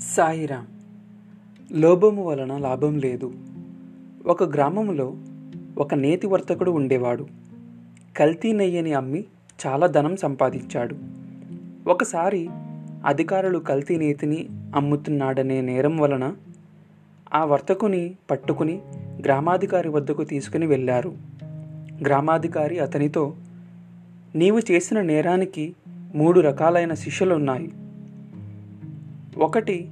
సాయిరామ్ లోభము వలన లాభం లేదు. ఒక గ్రామంలో ఒక నేతి వర్తకుడు ఉండేవాడు. కల్తీ నెయ్యిని అమ్మి చాలా ధనం సంపాదించాడు. ఒకసారి అధికారులు కల్తీ నేతిని అమ్ముతున్నాడనే నేరం వలన ఆ వర్తకుని పట్టుకుని గ్రామాధికారి వద్దకు తీసుకుని వెళ్ళారు. గ్రామాధికారి అతనితో నీవు చేసిన నేరానికి మూడు రకాలైన శిష్యులు ఉన్నాయి ఒకటి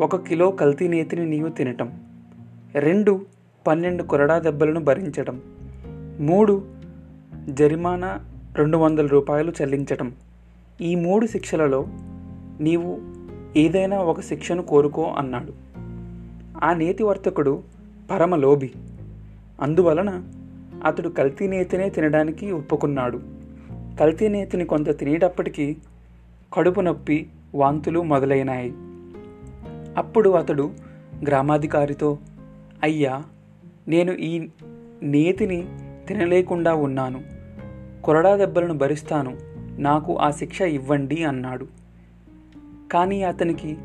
ఒక కిలో కల్తీ నేతిని నీవు తినటం. రెండు పన్నెండు కొరడా దెబ్బలను భరించటం. మూడు జరిమానా రెండు వందల రూపాయలు చెల్లించటం. ఈ మూడు శిక్షలలో నీవు ఏదైనా ఒక శిక్షను కోరుకో అన్నాడు. ఆ నేతి వర్తకుడు అందువలన అతడు కల్తీ నేతినే తినడానికి ఒప్పుకున్నాడు. కల్తీ నేతిని కొంత తినేటప్పటికీ కడుపు నొప్పి వాంతులు మొదలైనాయి. అప్పుడు అతడు గ్రామాధికారితో అయ్యా నేను ఈ నేతిని తినలేకుండా ఉన్నాను. కొరడా దెబ్బలను భరిస్తాను. నాకు ఆ శిక్ష ఇవ్వండి అన్నాడు. కానీ అతనికి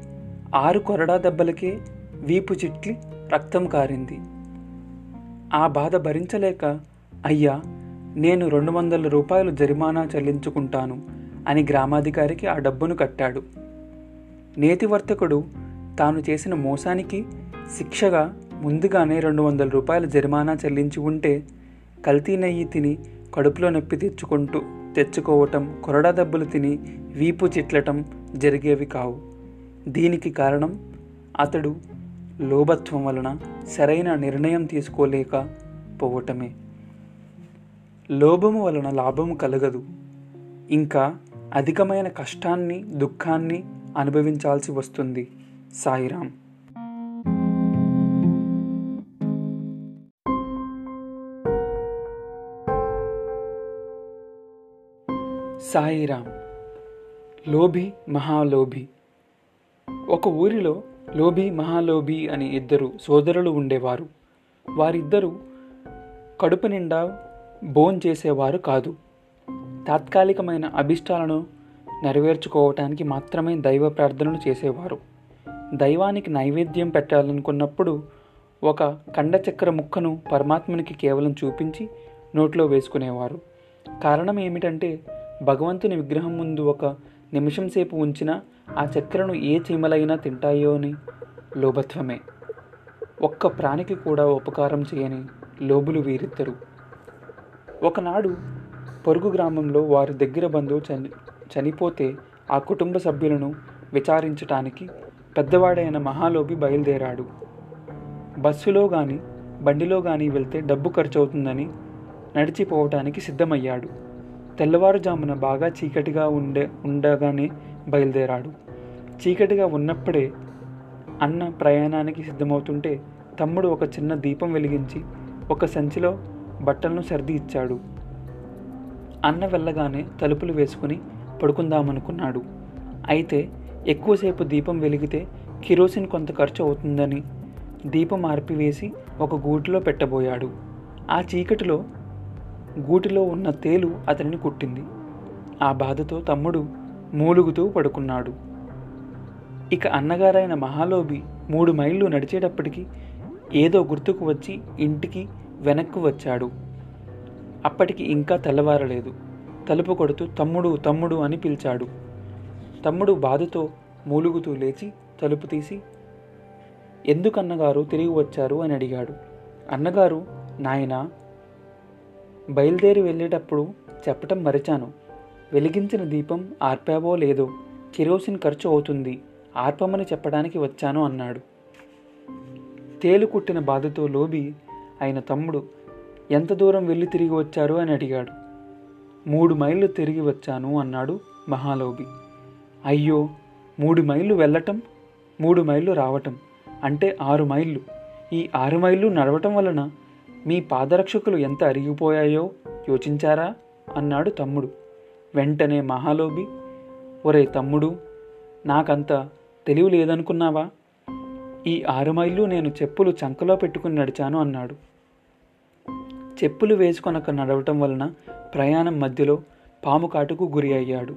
ఆరు కొరడా దెబ్బలకే వీపు చిట్లి రక్తం కారింది. ఆ బాధ భరించలేక అయ్యా నేను రెండు వందల రూపాయలు జరిమానా చెల్లించుకుంటాను. అని గ్రామాధికారికి ఆ డబ్బును కట్టాడు. నేతివర్తకుడు తాను చేసిన మోసానికి శిక్షగా ముందుగానే రెండు వందల రూపాయల జరిమానా చెల్లించి ఉంటే కల్తీ నెయ్యి తిని కడుపులో నొప్పి తెచ్చుకుంటూ తెచ్చుకోవటం కొరడా దెబ్బలు తిని వీపు చిట్లటం జరిగేవి కావు. దీనికి కారణం అతడు లోభత్వం వలన సరైన నిర్ణయం తీసుకోలేక పోవటమే. లోభము వలన లాభము కలగదు. ఇంకా అధికమైన కష్టాన్ని దుఃఖాన్ని అనుభవించాల్సి వస్తుంది. సాయిరామ్ సాయిరామ్ లోభి మహాలోభి. ఒక ఊరిలో లోభి మహాలోభి అని ఇద్దరు సోదరులు ఉండేవారు. వారిద్దరూ కడుపు నిండా భోన్ చేసేవారు కాదు. తాత్కాలికమైన అభిష్టాలను నెరవేర్చుకోవటానికి మాత్రమే దైవ ప్రార్థనలు చేసేవారు. దైవానికి నైవేద్యం పెట్టాలనుకున్నప్పుడు ఒక కండచక్ర ముక్కను పరమాత్మనికి కేవలం చూపించి నోట్లో వేసుకునేవారు. కారణం ఏమిటంటే భగవంతుని విగ్రహం ముందు ఒక నిమిషం సేపు ఉంచిన ఆ చక్రను ఏ చీమలైనా తింటాయో అని లోభత్వమే. ఒక్క ప్రాణికి కూడా ఉపకారం చేయని లోబులు వీరిద్దరు. ఒకనాడు పొరుగు గ్రామంలో వారి దగ్గర బంధువు చని చనిపోతే ఆ కుటుంబ సభ్యులను విచారించటానికి పెద్దవాడైన మహాలోబి బయలుదేరాడు. బస్సులో కానీ బండిలో కానీ వెళ్తే డబ్బు ఖర్చు అవుతుందని నడిచిపోవటానికి సిద్ధమయ్యాడు. తెల్లవారుజామున బాగా చీకటిగా ఉండే ఉండగానే బయలుదేరాడు. చీకటిగా ఉన్నప్పుడే అన్న ప్రయాణానికి సిద్ధమవుతుంటే తమ్ముడు ఒక చిన్న దీపం వెలిగించి ఒక సంచిలో బట్టలను సర్ది ఇచ్చాడు. అన్న వెళ్ళగానే తలుపులు వేసుకుని పడుకుందామనుకున్నాడు. అయితే ఎక్కువసేపు దీపం వెలిగితే కిరోసిన్ కొంత ఖర్చు అవుతుందని దీపం ఆర్పివేసి ఒక గూటిలో పెట్టబోయాడు. ఆ చీకటిలో గూటిలో ఉన్న తేలు అతనిని కుట్టింది. ఆ బాధతో తమ్ముడు మూలుగుతూ పడుకున్నాడు. ఇక అన్నగారైన మహాలోబి మూడు మైళ్ళు నడిచేటప్పటికి ఏదో గుర్తుకు వచ్చి ఇంటికి వెనక్కు వచ్చాడు. అప్పటికి ఇంకా తెల్లవారలేదు. తలుపు కొడుతూ తమ్ముడు తమ్ముడు అని పిలిచాడు. తమ్ముడు బాధతో మూలుగుతూ లేచి తలుపు తీసి ఎందుకన్నగారు తిరిగి వచ్చారు? అని అడిగాడు. అన్నగారు నాయన బయలుదేరి వెళ్ళేటప్పుడు చెప్పటం మరిచాను. వెలిగించిన దీపం ఆర్పావో లేదో కిరోసిన్ ఖర్చు అవుతుంది. ఆర్పమని చెప్పడానికి వచ్చాను అన్నాడు. తేలు కుట్టిన బాధతో లోబి ఆయన తమ్ముడు ఎంత దూరం వెళ్ళి తిరిగి వచ్చారు అని అడిగాడు. మూడు మైళ్ళు తిరిగి వచ్చాను అన్నాడు మహాలోబి అయ్యో మూడు మైళ్ళు వెళ్ళటం మూడు మైళ్ళు రావటం అంటే ఆరు మైళ్ళు. ఈ ఆరు మైళ్ళు నడవటం వలన మీ పాదరక్షకులు ఎంత అరిగిపోయాయో యోచించారా? అన్నాడు తమ్ముడు. వెంటనే మహాలోబి ఒరే తమ్ముడు నాకంత తెలివి లేదనుకున్నావా? ఈ ఆరు మైళ్ళు నేను చెప్పులు చంకలో పెట్టుకుని నడిచాను అన్నాడు. చెప్పులు వేసుకొనక నడవటం వలన ప్రయాణం మధ్యలో పాము కాటుకు గురి అయ్యాడు.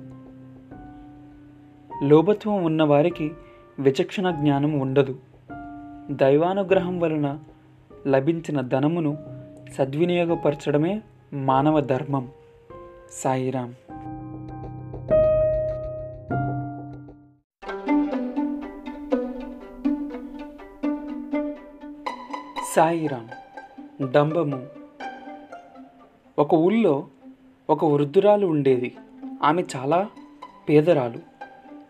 లోభత్వం ఉన్నవారికి విచక్షణ జ్ఞానం ఉండదు. దైవానుగ్రహం వలన లభించిన ధనమును సద్వినియోగపరచడమే మానవ ధర్మం. సాయిరాం. సాయిరాం. డంబము ఒక ఊళ్ళో ఒక వృద్ధురాలు ఉండేది. ఆమె చాలా పేదరాలు.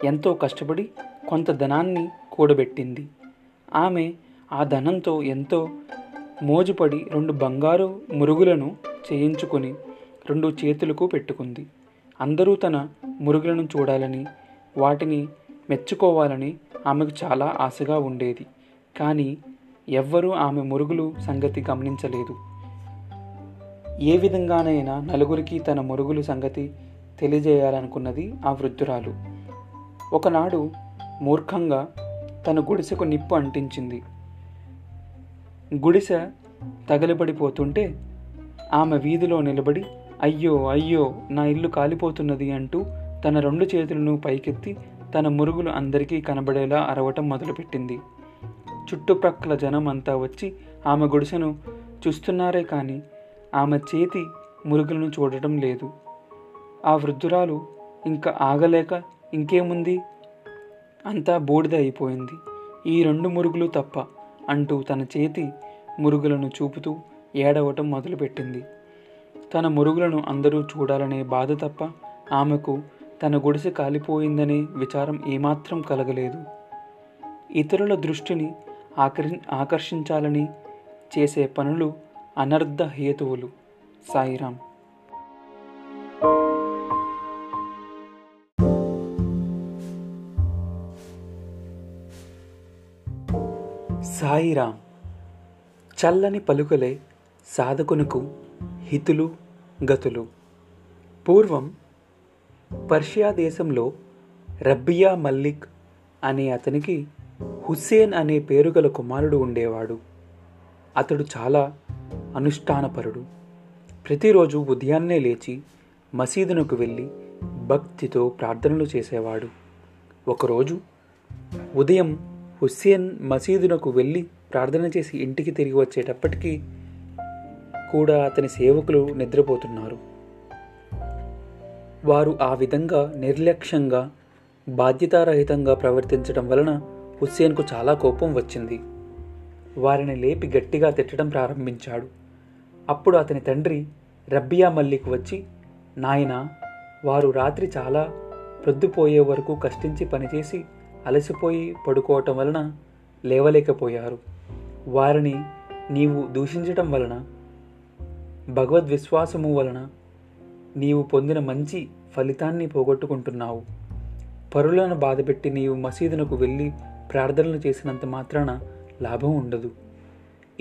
ఎంతో కష్టపడి కొంత ధనాన్ని కూడబెట్టింది. ఆమె ఆ ధనంతో ఎంతో మోజుపడి రెండు బంగారు మురుగులను చేయించుకొని రెండు చేతులకు పెట్టుకుంది. అందరూ తన మురుగులను చూడాలని వాటిని మెచ్చుకోవాలని ఆమెకు చాలా ఆశగా ఉండేది. కానీ ఎవ్వరూ ఆమె మురుగులు సంగతి గమనించలేదు. ఏ విధంగానైనా నలుగురికి తన మురుగులు సంగతి తెలియజేయాలనుకున్నది ఆ వృద్ధురాలు. ఒకనాడు మూర్ఖంగా తన గుడిసెకు నిప్పు అంటించింది. గుడిసె తగలబడిపోతుంటే ఆమె వీధిలో నిలబడి అయ్యో అయ్యో నా ఇల్లు కాలిపోతున్నది అంటూ తన రెండు చేతులను పైకెత్తి తన మురుగులు అందరికీ కనబడేలా అరవటం మొదలుపెట్టింది. చుట్టుప్రక్కల జనం అంతా వచ్చి ఆమె గుడిసెను చూస్తున్నారే కానీ ఆమె చేతి మురుగులను చూడటం లేదు. ఆ వృద్ధురాలు ఇంకా ఆగలేక ఇంకేముంది? అంతా బూడిద అయిపోయింది. ఈ రెండు మురుగులు తప్ప అంటూ తన చేతి మురుగులను చూపుతూ ఏడవటం మొదలుపెట్టింది. తన మురుగులను అందరూ చూడాలనే బాధ తప్ప ఆమెకు తన గుడిసె కాలిపోయిందనే విచారం ఏమాత్రం కలగలేదు. ఇతరుల దృష్టిని ఆకరి ఆకర్షించాలని చేసే పనులు అనర్ధ హేతువులు. సాయిరామ్. సాయిరామ్. చల్లని పలుకలే సాధకునకు హితులు గతులు. పూర్వం పర్షియా దేశంలో రబ్బియా మల్లిక్ అనే అతనికి హుస్సేన్ అనే పేరుగల కుమారుడు ఉండేవాడు. అతడు చాలా అనుష్ఠానపరుడు. ప్రతిరోజు ఉదయాన్నే లేచి మసీదునకు వెళ్ళి భక్తితో ప్రార్థనలు చేసేవాడు. ఒకరోజు ఉదయం హుస్సేన్ మసీదునకు వెళ్ళి ప్రార్థన చేసి ఇంటికి తిరిగి వచ్చేటప్పటికీ కూడా అతని సేవకులు నిద్రపోతున్నారు. వారు ఆ విధంగా నిర్లక్ష్యంగా బాధ్యతారహితంగా ప్రవర్తించడం వలన హుస్సేన్కు చాలా కోపం వచ్చింది. వారిని లేపి గట్టిగా తిట్టడం ప్రారంభించాడు. అప్పుడు అతని తండ్రి రబ్బియా మల్లిక్ వచ్చి నాయన వారు రాత్రి చాలా ప్రొద్దుపోయే వరకు కష్టించి పనిచేసి అలసిపోయి పడుకోవటం వలన లేవలేకపోయారు. వారిని నీవు దూషించటం వలన భగవద్విశ్వాసము వలన నీవు పొందిన మంచి ఫలితాన్ని పోగొట్టుకుంటున్నావు. పరులను బాధపెట్టి నీవు మసీదునకు వెళ్ళి ప్రార్థనలు చేసినంత మాత్రాన లాభం ఉండదు.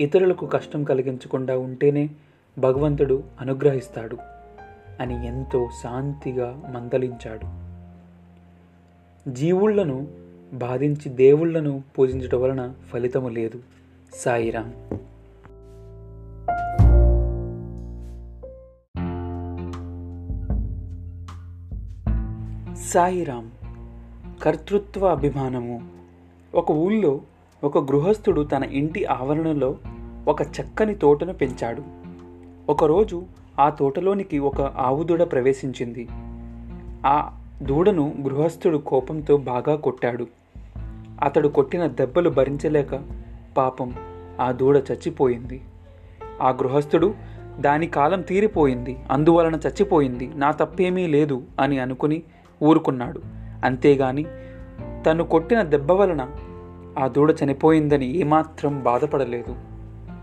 ఇతరులకు కష్టం కలిగించకుండా ఉంటేనే భగవంతుడు అనుగ్రహిస్తాడు అని ఎంతో శాంతిగా మందలించాడు. జీవుళ్ళను బాధించి దేవుళ్ళను పూజించడం వలన ఫలితము లేదు. సాయిరాం. సాయిరాం. కర్తృత్వ అభిమానము ఒక ఊళ్ళో ఒక గృహస్థుడు తన ఇంటి ఆవరణలో ఒక చక్కని తోటను పెంచాడు. ఒకరోజు ఆ తోటలోనికి ఒక ఆవు దూడ ప్రవేశించింది. ఆ దూడను గృహస్థుడు కోపంతో బాగా కొట్టాడు. అతడు కొట్టిన దెబ్బలు భరించలేక పాపం ఆ దూడ చచ్చిపోయింది. ఆ గృహస్థుడు దాని కాలం తీరిపోయింది అందువలన చచ్చిపోయింది నా తప్పేమీ లేదు అని అనుకుని ఊరుకున్నాడు. అంతేగాని తను కొట్టిన దెబ్బ వలన ఆ దూడ చనిపోయిందని ఏమాత్రం బాధపడలేదు.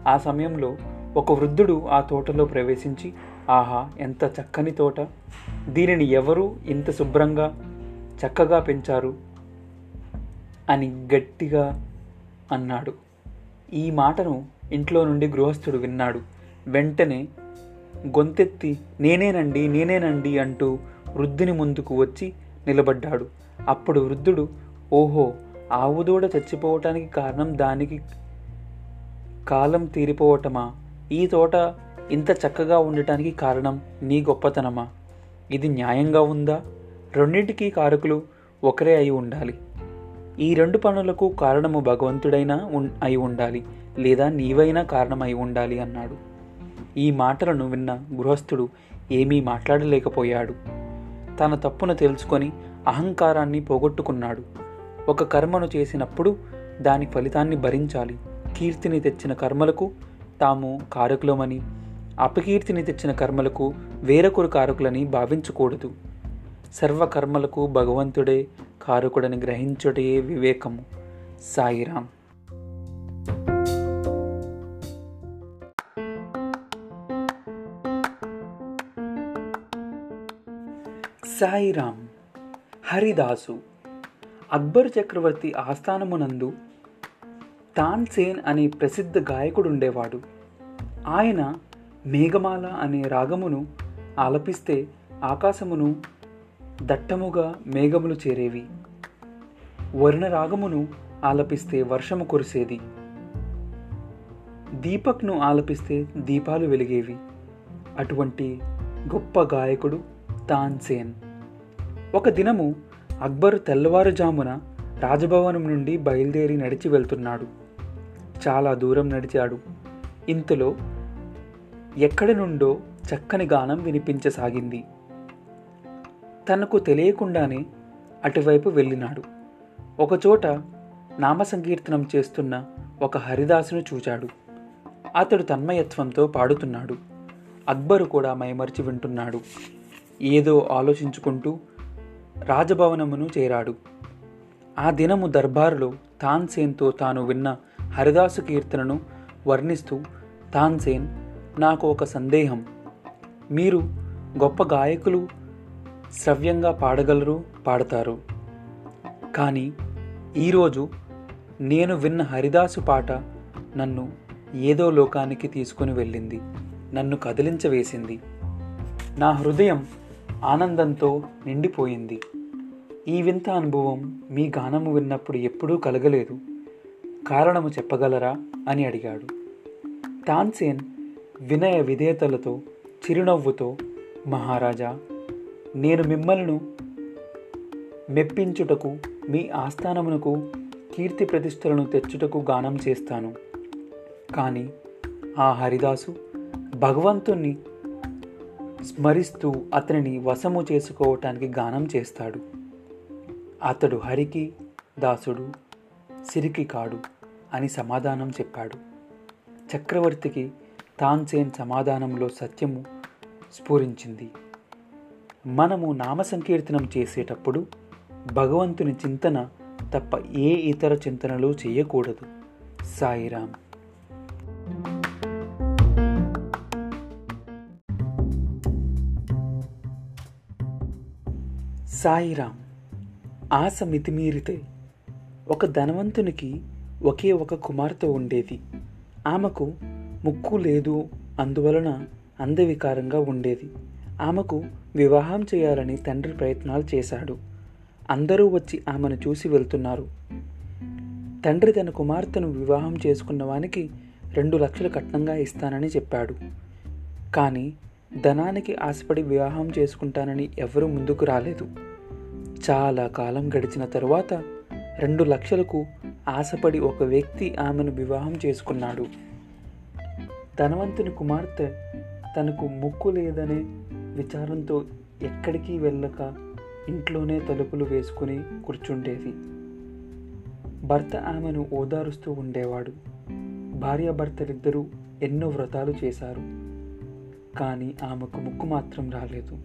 ఆ సమయంలో ఒక వృద్ధుడు ఆ తోటలో ప్రవేశించి ఆహా ఎంత చక్కని తోట! దీనిని ఎవరు ఇంత శుభ్రంగా చక్కగా పెంచారు? అని గట్టిగా అన్నాడు. ఈ మాటను ఇంట్లో నుండి గృహస్థుడు విన్నాడు. వెంటనే గొంతెత్తి నేనేనండి నేనేనండి అంటూ వృద్ధుని ముందుకు వచ్చి నిలబడ్డాడు. అప్పుడు వృద్ధుడు ఓహో ఆవు దూడ చచ్చిపోవటానికి కారణం దానికి కాలం తీరిపోవటమా? ఈ తోట ఇంత చక్కగా ఉండటానికి కారణం నీ గొప్పతనమా? ఇది న్యాయంగా ఉందా? రెండింటికి కారకులు ఒకరే అయి ఉండాలి. ఈ రెండు పనులకు కారణము భగవంతుడైనా అయి ఉండాలి లేదా నీవైనా కారణమై ఉండాలి అన్నాడు. ఈ మాటలను విన్న గృహస్థుడు ఏమీ మాట్లాడలేకపోయాడు. తన తప్పును తెలుసుకొని అహంకారాన్ని పోగొట్టుకున్నాడు. ఒక కర్మను చేసినప్పుడు దాని ఫలితాన్ని భరించాలి. కీర్తిని తెచ్చిన కర్మలకు తాము కారకులమని అపకీర్తిని తెచ్చిన కర్మలకు వేరొకరు కారకులని భావించకూడదు. సర్వకర్మలకు భగవంతుడే కారకుడని గ్రహించుటే వివేకము. సాయిరాం. సాయిరాం. హరిదాసు. అక్బర్ చక్రవర్తి ఆస్థానమునందు తాన్సేన్ అనే ప్రసిద్ధ గాయకుడు ఉండేవాడు ఆయన మేఘమాల అనే రాగమును ఆలపిస్తే ఆకాశమును దట్టముగా మేఘములు చేరేవి. వర్ణ రాగమును ఆలపిస్తే వర్షము కురిసేది. దీపక్ను ఆలపిస్తే దీపాలు వెలిగేవి. అటువంటి గొప్ప గాయకుడు తాన్సేన్ ఒక దినము అక్బర్ తెల్లవారుజామున రాజభవనం నుండి బయలుదేరి నడిచి వెళ్తున్నాడు. చాలా దూరం నడిచాడు. ఇంతలో ఎక్కడి నుండో చక్కని గానం వినిపించసాగింది. తనకు తెలియకుండానే అటువైపు వెళ్ళినాడు. ఒకచోట నామ సంకీర్తనం చేస్తున్న ఒక హరిదాసును చూచాడు. అతడు తన్మయత్వంతో పాడుతున్నాడు. అక్బరు కూడా మైమరిచి వింటున్నాడు. ఏదో ఆలోచించుకుంటూ రాజభవనమును చేరాడు. ఆ దినము దర్బారులో తాన్సేన్తో తాను విన్న హరిదాసు కీర్తనను వర్ణిస్తూ తాన్సేన్ నాకు ఒక సందేహం. మీరు గొప్ప గాయకులు శ్రవ్యంగా పాడగలరు పాడతారు. కానీ ఈరోజు నేను విన్న హరిదాసు పాట నన్ను ఏదో లోకానికి తీసుకుని వెళ్ళింది. నన్ను కదిలించవేసింది నా హృదయం ఆనందంతో నిండిపోయింది. ఈ వింత అనుభవం మీ గానము విన్నప్పుడు ఎప్పుడూ కలగలేదు. కారణము చెప్పగలరా? అని అడిగాడు. తాన్సేన్ వినయ విధేయతలతో చిరునవ్వుతో మహారాజా నేను మిమ్మల్ని మెప్పించుటకు మీ ఆస్థానమునకు కీర్తి ప్రతిష్టలను తెచ్చుటకు గానం చేస్తాను. కానీ ఆ హరిదాసు భగవంతుణ్ణి స్మరిస్తూ అతనిని వశము చేసుకోవటానికి గానం చేస్తాడు. అతడు హరికి దాసుడు సిరికి కాడు అని సమాధానం చెప్పాడు. చక్రవర్తికి తాన్సేన్ సమాధానంలో సత్యము స్ఫురించింది. మనము నామ సంకీర్తనం చేసేటప్పుడు భగవంతుని చింతన తప్ప ఏ ఇతర చింతనలు చేయకూడదు. సాయిరామ్. సాయిరామ్ ఆశ మితిమీరితే ఒక ధనవంతునికి ఒకే ఒక కుమార్తె ఉండేది. ఆమెకు ముక్కు లేదు అందువలన అందవికారంగా ఉండేది. ఆమెకు వివాహం చేయాలని తండ్రి ప్రయత్నాలు చేశాడు. అందరూ వచ్చి ఆమెను చూసి వెళ్తున్నారు. తండ్రి తన కుమార్తెను వివాహం చేసుకున్న వానికి రెండు లక్షలు కట్నంగా ఇస్తానని చెప్పాడు. కానీ ధనానికి ఆశపడి వివాహం చేసుకుంటానని ఎవరూ ముందుకు రాలేదు. చాలా కాలం గడిచిన తరువాత రెండు లక్షలకు ఆశపడి ఒక వ్యక్తి ఆమెను వివాహం చేసుకున్నాడు. ధనవంతుని కుమార్తె తనకు ముక్కు లేదనే విచారంతో ఎక్కడికి వెళ్ళక ఇంట్లోనే తలుపులు వేసుకుని కూర్చుండేది. భర్త ఆమెను ఓదారుస్తూ ఉండేవాడు. భార్యాభర్తలిద్దరూ ఎన్నో వ్రతాలు చేశారు. కానీ ఆమెకు ముక్కు మాత్రం రాలేదు.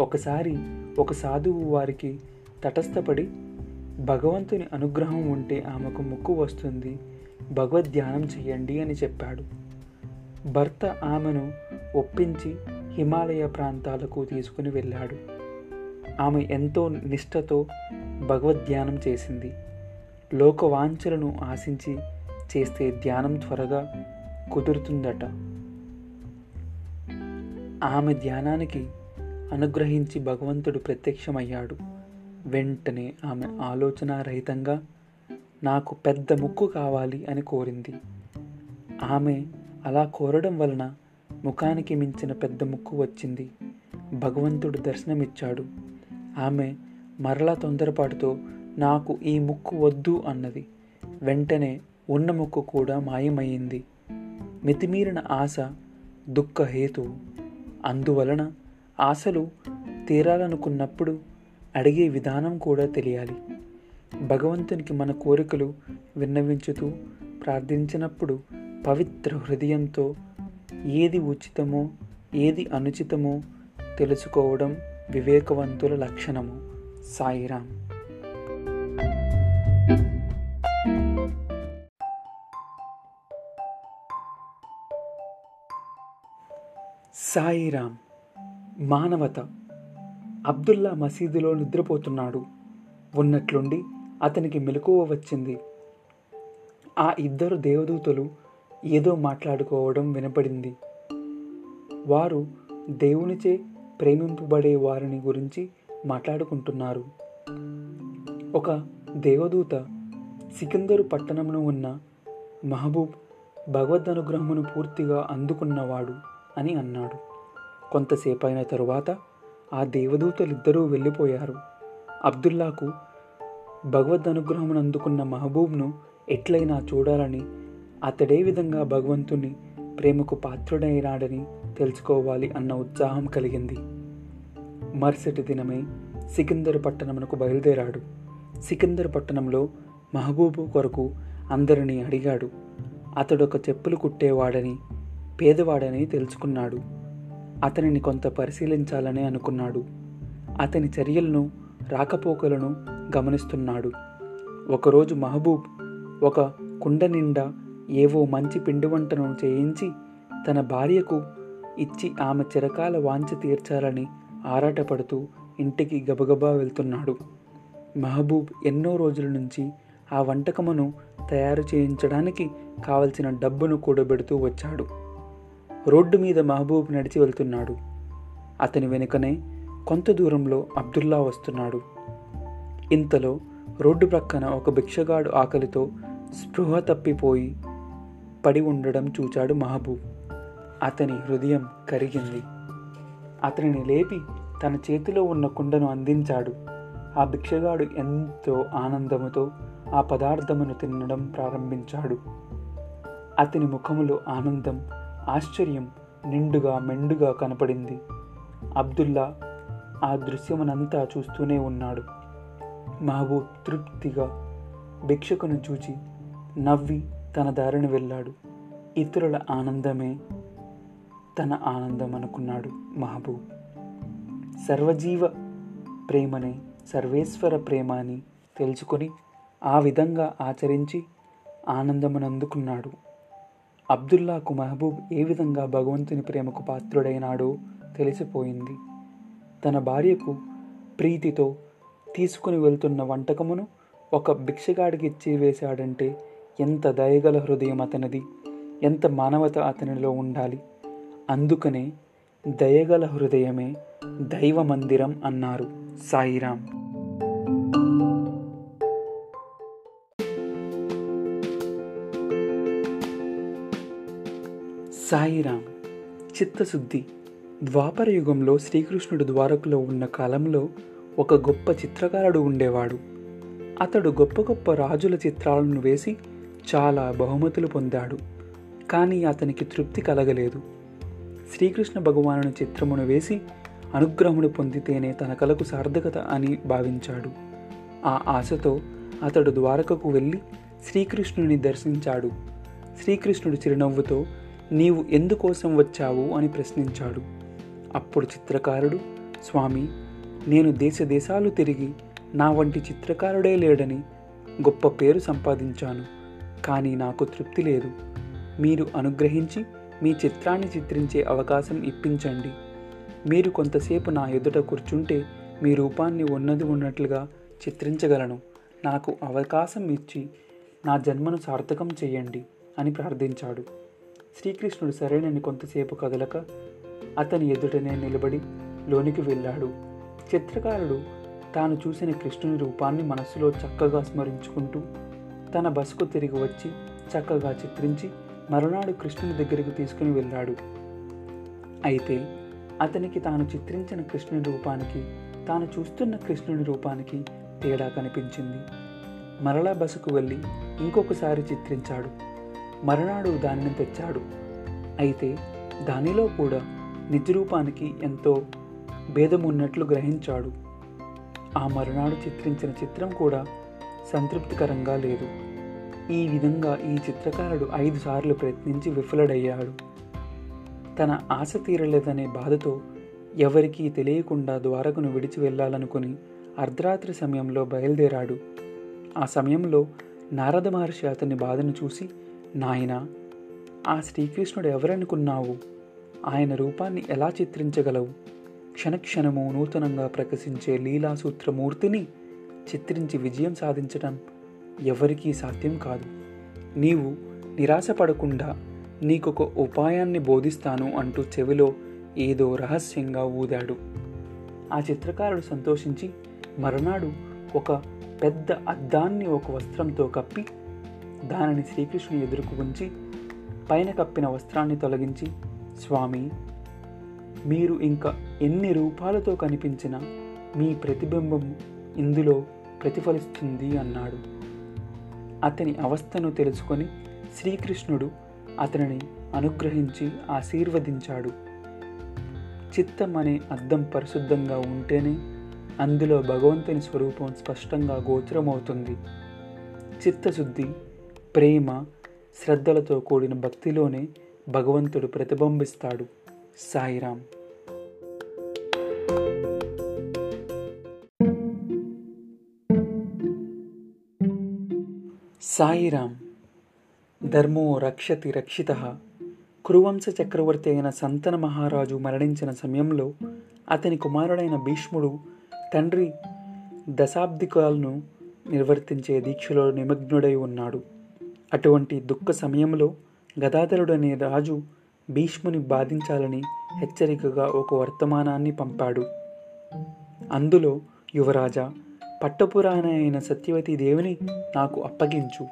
ఒకసారి ఒక సాధువు వారికి తటస్థపడి భగవంతుని అనుగ్రహం ఉంటే ఆమెకు ముక్కు వస్తుంది భగవద్ ధ్యానం చేయండి అని చెప్పాడు. భర్త ఆమెను ఒప్పించి హిమాలయ ప్రాంతాలకు తీసుకుని వెళ్ళాడు. ఆమె ఎంతో నిష్ఠతో భగవద్ ధ్యానం చేసింది. లోకవాంఛలను ఆశించి చేస్తే ధ్యానం త్వరగా కుదురుతుందట. ఆమె ధ్యానానికి అనుగ్రహించి భగవంతుడు ప్రత్యక్షమయ్యాడు. వెంటనే ఆమె ఆలోచన రహితంగా నాకు పెద్ద ముక్కు కావాలి అని కోరింది. ఆమె అలా కోరడం వలన ముఖానికి మించిన పెద్ద ముక్కు వచ్చింది. భగవంతుడు దర్శనమిచ్చాడు. ఆమె మరలా తొందరపాటుతో నాకు ఈ ముక్కు వద్దు అన్నది. వెంటనే ఉన్న ముక్కు కూడా మాయమయ్యింది. మితిమీరిన ఆశ దుఃఖహేతువు అందువలన ఆశలు తీరాలనుకున్నప్పుడు అడిగే విధానం కూడా తెలియాలి. భగవంతునికి మన కోరికలు విన్నవించుతూ ప్రార్థించినప్పుడు పవిత్ర హృదయంతో ఏది ఉచితమో ఏది అనుచితమో తెలుసుకోవడం వివేకవంతుల లక్షణము. సాయిరామ్. సాయిరామ్. మానవత అబ్దుల్లా మసీదులో నిద్రపోతున్నాడు. ఉన్నట్లుండి అతనికి మెలకువ వచ్చింది. ఆ ఇద్దరు దేవదూతలు ఏదో మాట్లాడుకోవడం వినపడింది. వారు దేవునిచే ప్రేమింపబడే వారిని గురించి మాట్లాడుకుంటున్నారు. ఒక దేవదూత సికిందరు పట్టణంలో ఉన్న మహబూబ్ భగవద్ అనుగ్రహమును పూర్తిగా అందుకున్నవాడు అని అన్నాడు. కొంతసేపు అయిన తరువాత ఆ దేవదూతలిద్దరూ వెళ్ళిపోయారు. అబ్దుల్లాకు భగవద్ అనుగ్రహమును అందుకున్న మహబూబ్ను ఎట్లయినా చూడాలని అతడే విధంగా భగవంతుని ప్రేమకు పాత్రుడైనాడని తెలుసుకోవాలి అన్న ఉత్సాహం కలిగింది. మరుసటి దినమే సికిందర్ పట్టణమునకు బయలుదేరాడు. సికిందర్ పట్టణంలో మహబూబు కొరకు అందరినీ అడిగాడు. అతడొక చెప్పులు కుట్టేవాడని పేదవాడని తెలుసుకున్నాడు. అతనిని కొంత పరిశీలించాలని అనుకున్నాడు. అతని చర్యలను రాకపోకలను గమనిస్తున్నాడు. ఒకరోజు మహబూబ్ ఒక కుండ నిండా ఏవో మంచి పిండి వంటను చేయించి తన భార్యకు ఇచ్చి ఆమె చిరకాల వాంఛ తీర్చాలని ఆరాటపడుతూ ఇంటికి గబగబా వెళ్తున్నాడు. మహబూబ్ ఎన్నో రోజుల నుంచి ఆ వంటకమును తయారు చేయించడానికి కావలసిన డబ్బును కూడబెడుతూ వచ్చాడు. రోడ్డు మీద మహబూబ్ నడిచి వెళ్తున్నాడు. అతని వెనుకనే కొంత దూరంలో అబ్దుల్లా వస్తున్నాడు. ఇంతలో రోడ్డు ప్రక్కన ఒక భిక్షగాడు ఆకలితో స్పృహ తప్పిపోయి పడి ఉండడం చూచాడు మహబూబ్. అతని హృదయం కరిగింది. అతనిని లేపి తన చేతిలో ఉన్న కుండను అందించాడు. ఆ భిక్షగాడు ఎంతో ఆనందముతో ఆ పదార్థమును తినడం ప్రారంభించాడు. అతని ముఖములో ఆనందం ఆశ్చర్యం నిండుగా మెండుగా కనపడింది. అబ్దుల్లా ఆ దృశ్యమునంతా చూస్తూనే ఉన్నాడు. మహబూబ్ తృప్తిగా భిక్షకును చూచి నవ్వి తన దారిని వెళ్ళాడు. ఇతరుల ఆనందమే తన ఆనందం అనుకున్నాడు మహబూబ్. సర్వజీవ ప్రేమనే సర్వేశ్వర ప్రేమ అని తెలుసుకొని ఆ విధంగా ఆచరించి ఆనందమునందుకున్నాడు అబ్దుల్లాకు మహబూబ్ ఏ విధంగా భగవంతుని ప్రేమకు పాత్రుడైనాడో తెలిసిపోయింది. తన భార్యకు ప్రీతితో తీసుకుని వెళ్తున్న వంటకమును ఒక భిక్షగాడికి ఇచ్చి వేశాడంటే ఎంత దయగల హృదయం అతనిది ఎంత మానవత అతనిలో ఉండాలి. అందుకనే దయగల హృదయమే దైవ మందిరం అన్నారు సాయిరాం. సాయిరామ్ చిత్తశుద్ధి. ద్వాపర యుగంలో శ్రీకృష్ణుడు ద్వారకులో ఉన్న కాలంలో ఒక గొప్ప చిత్రకారుడు ఉండేవాడు. అతడు గొప్ప గొప్ప రాజుల చిత్రాలను వేసి చాలా బహుమతులు పొందాడు. కానీ అతనికి తృప్తి కలగలేదు. శ్రీకృష్ణ భగవానుని చిత్రమును వేసి అనుగ్రహమును పొందితేనే తన కలకు సార్థకత అని భావించాడు. ఆ ఆశతో అతడు ద్వారకకు వెళ్ళి శ్రీకృష్ణుని దర్శించాడు. శ్రీకృష్ణుడు చిరునవ్వుతో నీవు ఎందుకోసం వచ్చావు అని ప్రశ్నించాడు. అప్పుడు చిత్రకారుడు స్వామి నేను దేశ దేశాలు తిరిగి నా వంటి చిత్రకారుడే లేడని గొప్ప పేరు సంపాదించాను. కానీ నాకు తృప్తి లేదు. మీరు అనుగ్రహించి మీ చిత్రాన్ని చిత్రించే అవకాశం ఇప్పించండి. మీరు కొంతసేపు నా ఎదుట కూర్చుంటే మీ రూపాన్ని ఉన్నది ఉన్నట్లుగా చిత్రించగలను. నాకు అవకాశం ఇచ్చి నా జన్మను సార్థకం చేయండి అని ప్రార్థించాడు. శ్రీకృష్ణుడు సరేనని కొంతసేపు కదలక అతని ఎదుటనే నిలబడి లోనికి వెళ్ళాడు. చిత్రకారుడు తాను చూసిన కృష్ణుని రూపాన్ని మనస్సులో చక్కగా స్మరించుకుంటూ తన బస్సుకు తిరిగి వచ్చి చక్కగా చిత్రించి మరునాడు కృష్ణుని దగ్గరికి తీసుకుని వెళ్ళాడు. అయితే అతనికి తాను చిత్రించిన కృష్ణుని రూపానికి తాను చూస్తున్న కృష్ణుని రూపానికి తేడా కనిపించింది. మరలా బస్సుకు వెళ్ళి ఇంకొకసారి చిత్రించాడు. మరునాడు దానిని తెచ్చాడు. అయితే దానిలో కూడా నిజరూపానికి ఎంతో భేదం ఉన్నట్లు గ్రహించాడు. ఆ మరునాడు చిత్రించిన చిత్రం కూడా సంతృప్తికరంగా లేదు. ఈ విధంగా ఈ చిత్రకారుడు ఐదు సార్లు ప్రయత్నించి విఫలడయ్యాడు. తన ఆశ తీరలేదనే బాధతో ఎవరికీ తెలియకుండా ద్వారకును విడిచి వెళ్ళాలనుకుని అర్ధరాత్రి సమయంలో బయలుదేరాడు. ఆ సమయంలో నారద మహర్షి అతని బాధను చూసి నాయనా ఆ శ్రీకృష్ణుడు ఎవరనుకున్నావు? ఆయన రూపాన్ని ఎలా చిత్రించగలవు? క్షణక్షణము నూతనంగా ప్రకాశించే లీలాసూత్రమూర్తిని చిత్రించి విజయం సాధించడం ఎవరికీ సాధ్యం కాదు. నీవు నిరాశపడకుండా నీకొక ఉపాయాన్ని బోధిస్తాను అంటూ చెవిలో ఏదో రహస్యంగా ఊదాడు. ఆ చిత్రకారుడు సంతోషించి మరునాడు ఒక పెద్ద అద్దాన్ని ఒక వస్త్రంతో కప్పి దానిని శ్రీకృష్ణుని ఎదురుకు ఉంచి పైన కప్పిన వస్త్రాన్ని తొలగించి స్వామి మీరు ఇంకా ఎన్ని రూపాలతో కనిపించినా మీ ప్రతిబింబం ఇందులో ప్రతిఫలిస్తుంది అన్నాడు. అతని అవస్థను తెలుసుకొని శ్రీకృష్ణుడు అతనిని అనుగ్రహించి ఆశీర్వదించాడు. చిత్తం అనే అద్దం పరిశుద్ధంగా ఉంటేనే అందులో భగవంతుని స్వరూపం స్పష్టంగా గోచరమవుతుంది. చిత్తశుద్ధి ప్రేమ శ్రద్ధలతో కూడిన భక్తిలోనే భగవంతుడు ప్రతిబింబిస్తాడు. సాయిరాం సాయిరాం ధర్మో రక్షతి రక్షిత. కురువంశ చక్రవర్తి అయిన సంతన మహారాజు మరణించిన సమయంలో అతని కుమారుడైన భీష్ముడు తండ్రి దశాబ్దికాలను నిర్వర్తించే దీక్షలో నిమగ్నుడై ఉన్నాడు. అటువంటి దుఃఖ సమయంలో గదాధరుడనే రాజు భీష్ముని బాధించాలని హెచ్చరికగా ఒక వర్తమానాన్ని పంపాడు. అందులో యువరాజా పట్టపురాణ అయిన సత్యవతి దేవిని నాకు అప్పగించు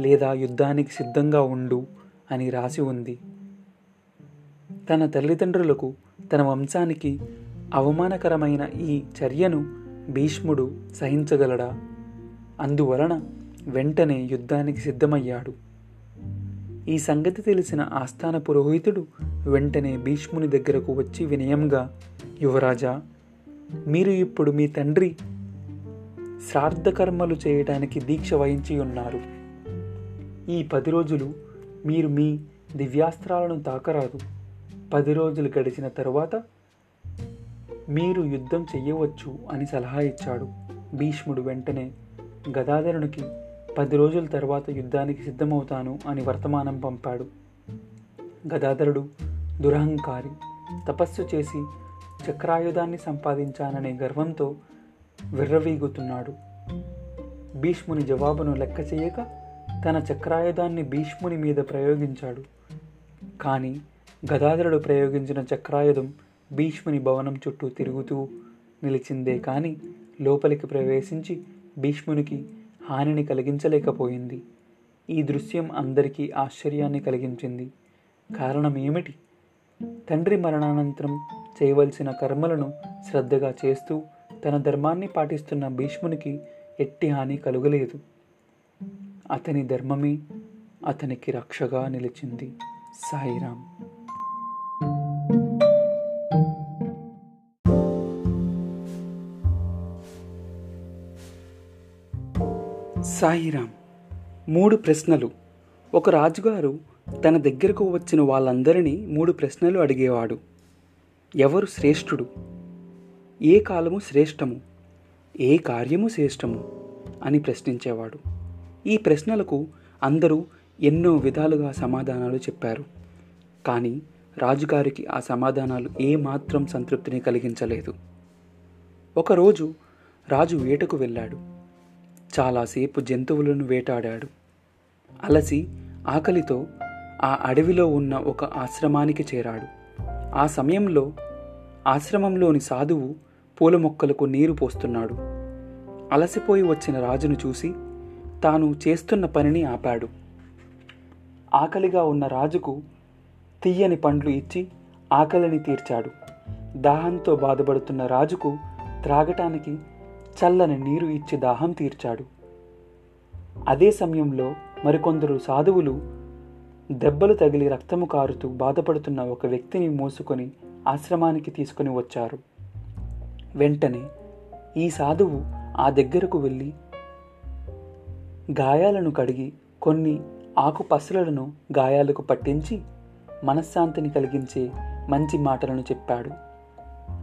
లేదా యుద్ధానికి సిద్ధంగా ఉండు అని రాసి ఉంది. తన తల్లిదండ్రులకు తన వంశానికి అవమానకరమైన ఈ చర్యను భీష్ముడు సహించగలడా? అందువలన వెంటనే యుద్ధానికి సిద్ధమయ్యాడు. ఈ సంగతి తెలిసిన ఆస్థాన పురోహితుడు వెంటనే భీష్ముని దగ్గరకు వచ్చి వినయంగా యువరాజా మీరు ఇప్పుడు మీ తండ్రి శ్రార్థకర్మలు చేయడానికి దీక్ష వహించి ఉన్నారు. ఈ పది రోజులు మీరు మీ దివ్యాస్త్రాలను తాకరాదు. పది రోజులు గడిచిన తరువాత మీరు యుద్ధం చెయ్యవచ్చు అని సలహా ఇచ్చాడు. భీష్ముడు వెంటనే గదాధరునికి పది రోజుల తర్వాత యుద్ధానికి సిద్ధమవుతాను అని వర్తమానం పంపాడు. గదాధరుడు దురహంకారి తపస్సు చేసి చక్రాయుధాన్ని సంపాదించాననే గర్వంతో విర్రవీగుతున్నాడు. భీష్ముని జవాబును లెక్క చేయక తన చక్రాయుధాన్ని భీష్ముని మీద ప్రయోగించాడు. కానీ గదాధరుడు ప్రయోగించిన చక్రాయుధం భీష్ముని భవనం చుట్టూ తిరుగుతూ నిలిచిందే కానీ లోపలికి ప్రవేశించి భీష్మునికి హానిని కలిగించలేకపోయింది. ఈ దృశ్యం అందరికీ ఆశ్చర్యాన్ని కలిగించింది. కారణం ఏమిటి? తండ్రి మరణానంతరం చేయవలసిన కర్మలను శ్రద్ధగా చేస్తూ తన ధర్మాన్ని పాటిస్తున్న భీష్మునికి ఎట్టి హాని కలుగలేదు. అతని ధర్మమే అతనికి రక్షగా నిలిచింది. సాయిరాం. సాయిరామ్ మూడు ప్రశ్నలు. ఒక రాజుగారు తన దగ్గరకు వచ్చిన వాళ్ళందరినీ మూడు ప్రశ్నలు అడిగేవాడు. ఎవరు శ్రేష్ఠుడు? ఏ కాలము శ్రేష్టము? ఏ కార్యము శ్రేష్టము? అని ప్రశ్నించేవాడు. ఈ ప్రశ్నలకు అందరూ ఎన్నో విధాలుగా సమాధానాలు చెప్పారు. కానీ రాజుగారికి ఆ సమాధానాలు ఏమాత్రం సంతృప్తిని కలిగించలేదు. ఒకరోజు రాజు వేటకు వెళ్ళాడు. చాలాసేపు జంతువులను వేటాడాడు. అలసి ఆకలితో ఆ అడవిలో ఉన్న ఒక ఆశ్రమానికి చేరాడు. ఆ సమయంలో ఆశ్రమంలోని సాధువు పూల మొక్కలకు నీరు పోస్తున్నాడు. అలసిపోయి వచ్చిన రాజును చూసి తాను చేస్తున్న పనిని ఆపాడు. ఆకలిగా ఉన్న రాజుకు తీయని పండ్లు ఇచ్చి ఆకలిని తీర్చాడు. దాహంతో బాధపడుతున్న రాజుకు త్రాగటానికి చల్లని నీరు ఇచ్చి దాహం తీర్చాడు. అదే సమయంలో మరికొందరు సాధువులు దెబ్బలు తగిలి రక్తము కారుతూ బాధపడుతున్న ఒక వ్యక్తిని మోసుకొని ఆశ్రమానికి తీసుకొని వచ్చారు. వెంటనే ఈ సాధువు ఆ దగ్గరకు వెళ్ళి గాయాలను కడిగి కొన్ని ఆకు పసలను గాయాలకు పట్టించి మనశ్శాంతిని కలిగించే మంచి మాటలను చెప్పాడు.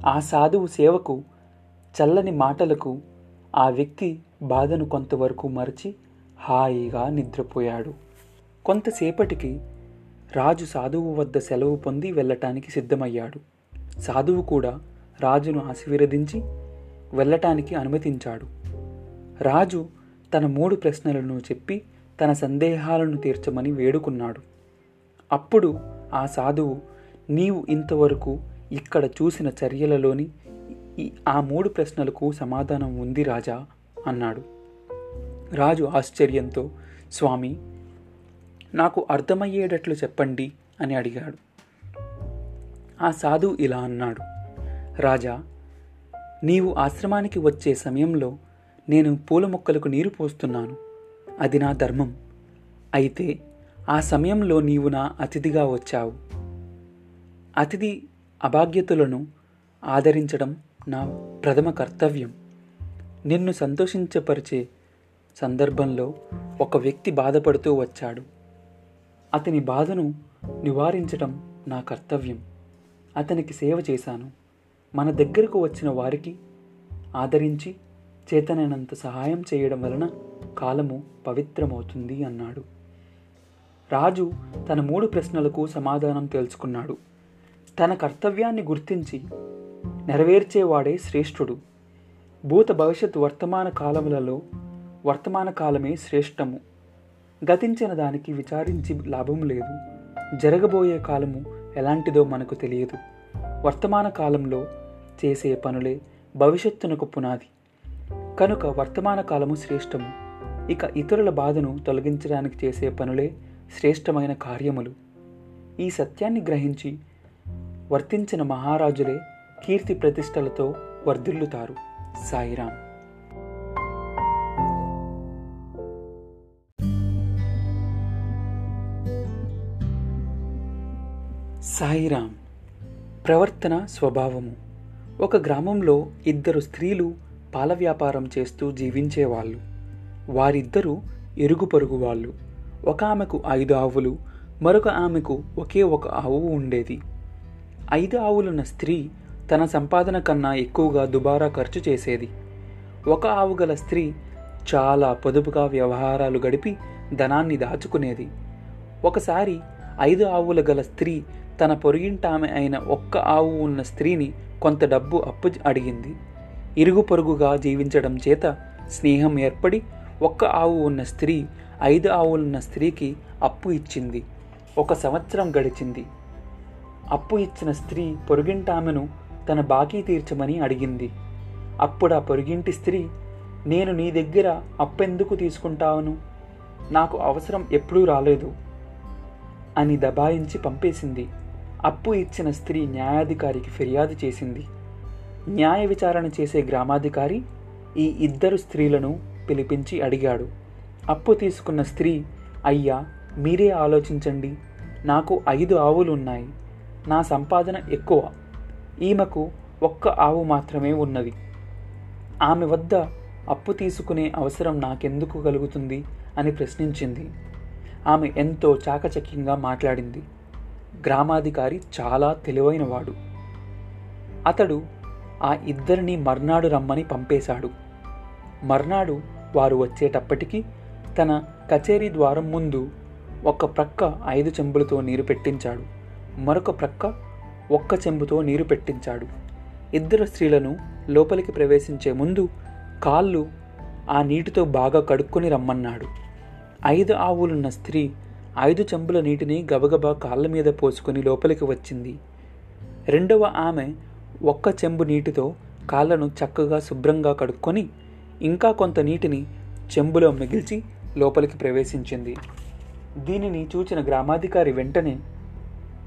ఆ సాధువు సేవకు చల్లని మాటలకు ఆ వ్యక్తి బాధను కొంతవరకు మరచి హాయిగా నిద్రపోయాడు. కొంతసేపటికి రాజు సాధువు వద్ద సెలవు పొంది వెళ్ళటానికి సిద్ధమయ్యాడు. సాధువు కూడా రాజును ఆశీర్వదించి వెళ్ళటానికి అనుమతించాడు. రాజు తన మూడు ప్రశ్నలను చెప్పి తన సందేహాలను తీర్చమని వేడుకున్నాడు. అప్పుడు ఆ సాధువు నీవు ఇంతవరకు ఇక్కడ చూసిన చర్యలలోని ఈ ఆ మూడు ప్రశ్నలకు సమాధానం ఉంది రాజా అన్నాడు. రాజు ఆశ్చర్యంతో స్వామి నాకు అర్థమయ్యేటట్లు చెప్పండి అని అడిగాడు. ఆ సాధువు ఇలా అన్నాడు. రాజా నీవు ఆశ్రమానికి వచ్చే సమయంలో నేను పూల మొక్కలకు నీరు పోస్తున్నాను. అది నా ధర్మం. అయితే ఆ సమయంలో నీవు నా అతిథిగా వచ్చావు. అతిథి అభాగ్యతలను ఆదరించడం నా ప్రథమ కర్తవ్యం. నిన్ను సంతోషించపరిచే సందర్భంలో ఒక వ్యక్తి బాధపడుతూ వచ్చాడు. అతని బాధను నివారించటం నా కర్తవ్యం. అతనికి సేవ చేశాను. మన దగ్గరకు వచ్చిన వారికి ఆదరించి చేతనైనంత సహాయం చేయడం వలన కాలము పవిత్రమవుతుంది అన్నాడు. రాజు తన మూడు ప్రశ్నలకు సమాధానం తెలుసుకున్నాడు. తన కర్తవ్యాన్ని గుర్తించి నెరవేర్చేవాడే శ్రేష్ఠుడు. భూత భవిష్యత్ వర్తమాన కాలములలో వర్తమాన కాలమే శ్రేష్టము. గతించిన దానికి విచారించి లాభం లేదు. జరగబోయే కాలము ఎలాంటిదో మనకు తెలియదు. వర్తమాన కాలంలో చేసే పనులే భవిష్యత్తునకు పునాది. కనుక వర్తమాన కాలము శ్రేష్టము. ఇక ఇతరుల బాధను తొలగించడానికి చేసే పనులే శ్రేష్టమైన కార్యములు. ఈ సత్యాన్ని గ్రహించి వర్తించిన మహారాజులే కీర్తి ప్రతిష్టలతో వర్ధిల్లుతారు సాయిరాం సాయిరాం ప్రవర్తన స్వభావము. ఒక గ్రామంలో ఇద్దరు స్త్రీలు పాల వ్యాపారం చేస్తూ జీవించేవాళ్ళు. వారిద్దరూ ఎరుగు పొరుగు వాళ్ళు. ఒక ఆమెకు ఐదు ఆవులు మరొక ఆమెకు ఒకే ఒక ఆవు ఉండేది. ఐదు ఆవులున్న స్త్రీ తన సంపాదన కన్నా ఎక్కువగా దుబారా ఖర్చు చేసేది. ఒక ఆవు గల స్త్రీ చాలా పొదుపుగా వ్యవహారాలు గడిపి ధనాన్ని దాచుకునేది. ఒకసారి ఐదు ఆవుల గల స్త్రీ తన పొరుగింటామె అయిన ఒక్క ఆవు ఉన్న స్త్రీని కొంత డబ్బు అప్పు అడిగింది. ఇరుగు పొరుగుగా జీవించడం చేత స్నేహం ఏర్పడి ఒక్క ఆవు ఉన్న స్త్రీ ఐదు ఆవులున్న స్త్రీకి అప్పు ఇచ్చింది. ఒక సంవత్సరం గడిచింది. అప్పు ఇచ్చిన స్త్రీ పొరుగింటామెను తన బాకీ తీర్చమని అడిగింది. అప్పుడు ఆ పొరుగింటి స్త్రీ నేను నీ దగ్గర అప్పెందుకు తీసుకుంటాను నాకు అవసరం ఎప్పుడూ రాలేదు అని దబాయించి పంపేసింది. అప్పు ఇచ్చిన స్త్రీ న్యాయాధికారికి ఫిర్యాదు చేసింది. న్యాయ విచారణ చేసే గ్రామాధికారి ఈ ఇద్దరు స్త్రీలను పిలిపించి అడిగాడు. అప్పు తీసుకున్న స్త్రీ అయ్యా మీరే ఆలోచించండి. నాకు ఐదు ఆవులు ఉన్నాయి నా సంపాదన ఎక్కువ. ఈమెకు ఒక్క ఆవు మాత్రమే ఉన్నది. ఆమె వద్ద అప్పు తీసుకునే అవసరం నాకెందుకు కలుగుతుంది? అని ప్రశ్నించింది. ఆమె ఎంతో చాకచక్యంగా మాట్లాడింది. గ్రామాధికారి చాలా తెలివైనవాడు. అతడు ఆ ఇద్దరిని మర్నాడు రమ్మని పంపేశాడు. మర్నాడు వారు వచ్చేటప్పటికి తన కచేరీ ద్వారం ముందు ఒక ప్రక్క ఐదు చెంబులతో నీరు పెట్టించాడు. మరొక ప్రక్క ఒక్క చెంబుతో నీరు పెట్టించాడు. ఇద్దరు స్త్రీలను లోపలికి ప్రవేశించే ముందు కాళ్ళు ఆ నీటితో బాగా కడుక్కొని రమ్మన్నాడు. ఐదు ఆవులున్న స్త్రీ ఐదు చెంబుల నీటిని గబగబా కాళ్ళ మీద పోసుకొని లోపలికి వచ్చింది. రెండవ ఆమె ఒక్క చెంబు నీటితో కాళ్ళను చక్కగా శుభ్రంగా కడుక్కొని ఇంకా కొంత నీటిని చెంబులో మిగిల్చి లోపలికి ప్రవేశించింది. దీనిని చూచిన గ్రామాధికారి వెంటనే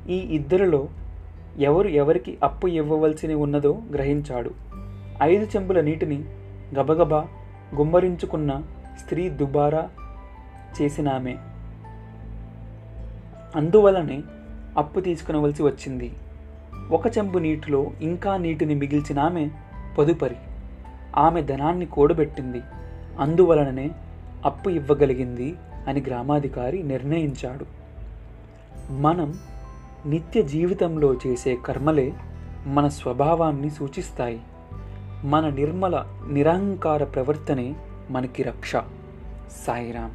ఈ ఇద్దరిలో ఎవరు ఎవరికి అప్పు ఇవ్వవలసి ఉన్నదో గ్రహించాడు. ఐదు చెంబుల నీటిని గబగబా గుమ్మరించుకున్న స్త్రీ దుబారా చేసినామె అందువలనే అప్పు తీసుకునవలసి వచ్చింది. ఒక చెంబు నీటిలో ఇంకా నీటిని మిగిల్చిన ఆమె పొదుపరి. ఆమె ధనాన్ని కూడబెట్టింది. అందువలననే అప్పు ఇవ్వగలిగింది అని గ్రామాధికారి నిర్ణయించాడు. మనం నిత్య జీవితంలో చేసే కర్మలే మన స్వభావాన్ని సూచిస్తాయి. మన నిర్మల నిరహంకార ప్రవర్తనే మనకి రక్ష. సాయిరాం.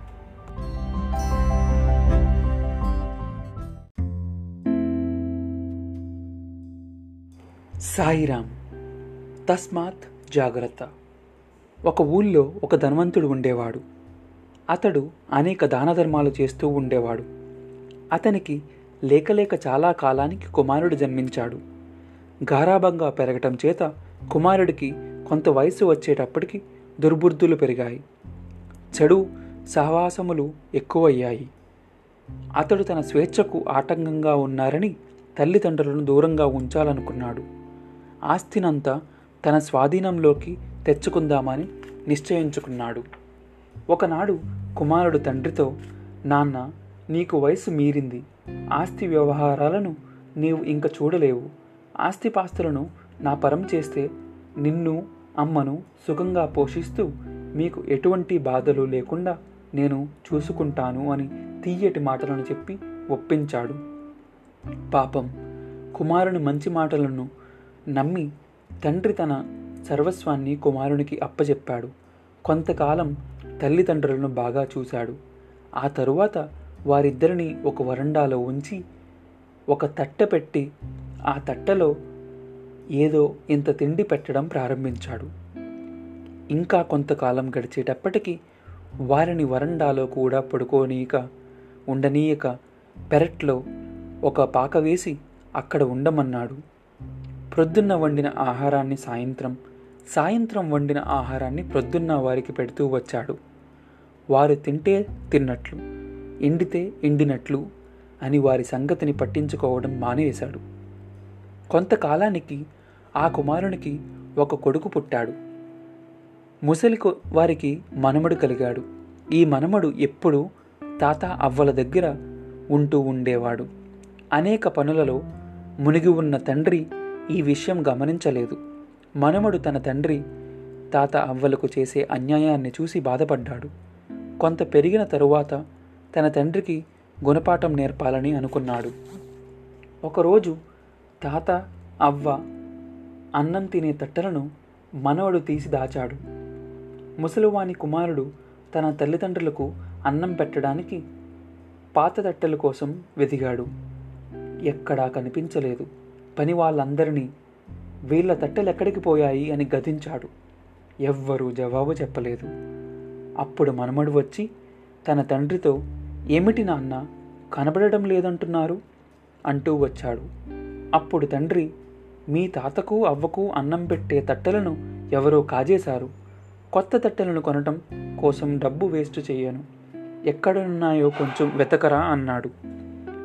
సాయిరాం. తస్మాత్ జాగ్రత్త. ఒక ఊళ్ళో ఒక ధనవంతుడు ఉండేవాడు. అతడు అనేక దాన ధర్మాలు చేస్తూ ఉండేవాడు. అతనికి లేకలేక చాలా కాలానికి కుమారుడు జన్మించాడు. గారాభంగా పెరగటం చేత కుమారుడికి కొంత వయసు వచ్చేటప్పటికి దుర్బుద్ధులు పెరిగాయి. చెడు సహవాసములు ఎక్కువయ్యాయి. అతడు తన స్వేచ్ఛకు ఆటంకంగా ఉన్నారని తల్లిదండ్రులను దూరంగా ఉంచాలనుకున్నాడు. ఆస్తినంతా తన స్వాధీనంలోకి తెచ్చుకుందామని నిశ్చయించుకున్నాడు. ఒకనాడు కుమారుడు తండ్రితో నాన్న నీకు వయసు మీరింది. ఆస్తి వ్యవహారాలను నీవు ఇంక చూడలేవు. ఆస్తిపాస్తులను నా పరం చేస్తే నిన్ను అమ్మను సుఖంగా పోషిస్తూ మీకు ఎటువంటి బాధలు లేకుండా నేను చూసుకుంటాను అని తీయటి మాటలను చెప్పి ఒప్పించాడు. పాపం కుమారుని మంచి మాటలను నమ్మి తండ్రి తన సర్వస్వాన్ని కుమారునికి అప్పచెప్పాడు కొంతకాలం తల్లిదండ్రులను బాగా చూశాడు. ఆ తరువాత వారిద్దరిని ఒక వరండాలో ఉంచి ఒక తట్టె పెట్టి ఆ తట్టలో ఏదో ఇంత తిండి పెట్టడం ప్రారంభించాడు. ఇంకా కొంతకాలం గడిచేటప్పటికి వారిని వరండాలో కూడా పడుకోనీయక ఉండనీయక పెరట్లో ఒక పాక వేసి అక్కడ ఉండమన్నాడు. ప్రొద్దున్న వండిన ఆహారాన్ని సాయంత్రం సాయంత్రం వండిన ఆహారాన్ని ప్రొద్దున్న వారికి పెడుతూ వచ్చాడు. వారు తింటే తిన్నట్లు ఎండితే ఎండినట్లు అని వారి సంగతిని పట్టించుకోవడం మానేశాడు. కొంతకాలానికి ఆ కుమారునికి ఒక కొడుకు పుట్టాడు. ముసలి వారికి మనమడు కలిగాడు. ఈ మనమడు ఎప్పుడూ తాత అవ్వల దగ్గర ఉంటూ ఉండేవాడు. అనేక పనులలో మునిగి ఉన్న తండ్రి ఈ విషయం గమనించలేదు. మనమడు తన తండ్రి తాత అవ్వలకు చేసే అన్యాయాన్ని చూసి బాధపడ్డాడు. కొంత పెరిగిన తరువాత తన తండ్రికి గుణపాఠం నేర్పాలని అనుకున్నాడు. ఒకరోజు తాత అవ్వ అన్నం తినే తట్టలను మనవడు తీసి దాచాడు. ముసలివాని కుమారుడు తన తల్లిదండ్రులకు అన్నం పెట్టడానికి పాత తట్టెల కోసం వెదిగాడు ఎక్కడా కనిపించలేదు. పని వాళ్ళందరినీ వీళ్ళ తట్టెలు ఎక్కడికి పోయాయి అని గదించాడు ఎవ్వరూ జవాబు చెప్పలేదు. అప్పుడు మనమడు వచ్చి తన తండ్రితో ఏమిటి నాన్న? కనబడడం లేదంటున్నారు? అంటూ వచ్చాడు. అప్పుడు తండ్రి మీ తాతకు అవ్వకు అన్నం పెట్టే తట్టెలను ఎవరో కాజేశారు. కొత్త తట్టెలను కొనటం కోసం డబ్బు వేస్ట్ చేయను. ఎక్కడున్నాయో కొంచెం వెతకరా అన్నాడు.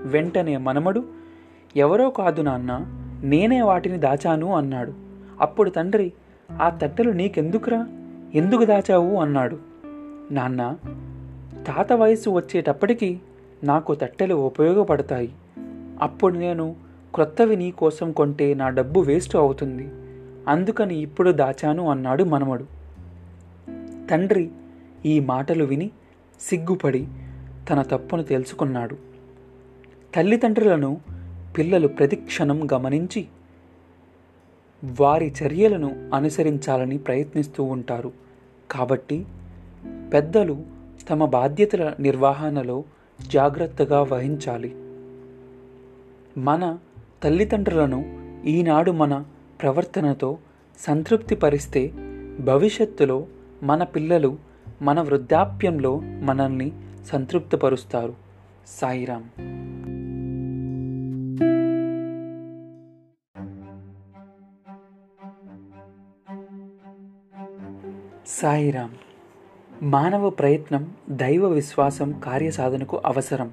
వెంటనే మనమడు ఎవరో కాదు నాన్న నేనే వాటిని దాచాను అన్నాడు. అప్పుడు తండ్రి ఆ తట్టెలు నీకెందుకురా? ఎందుకు దాచావు? అన్నాడు. నాన్న తాత వయసు వచ్చేటప్పటికి నాకు తట్టెలు ఉపయోగపడతాయి. అప్పుడు నేను క్రొత్తవి నీ కోసం కొంటే నా డబ్బు వేస్ట్ అవుతుంది. అందుకని ఇప్పుడు దాచాను అన్నాడు మనమడు. తండ్రి ఈ మాటలు విని సిగ్గుపడి తన తప్పును తెలుసుకున్నాడు. తల్లిదండ్రులను పిల్లలు ప్రతిక్షణం గమనించి వారి చర్యలను అనుసరించాలని ప్రయత్నిస్తూ ఉంటారు. కాబట్టి పెద్దలు తమ బాధ్యతల నిర్వహణలో జాగ్రత్తగా వహించాలి. మన తల్లిదండ్రులను ఈనాడు మన ప్రవర్తనతో సంతృప్తిపరిస్తే భవిష్యత్తులో మన పిల్లలు మన వృద్ధాప్యంలో మనల్ని సంతృప్తిపరుస్తారు. సాయిరామ్ సాయిరామ్ మానవ ప్రయత్నం దైవ విశ్వాసం కార్యసాధనకు అవసరం.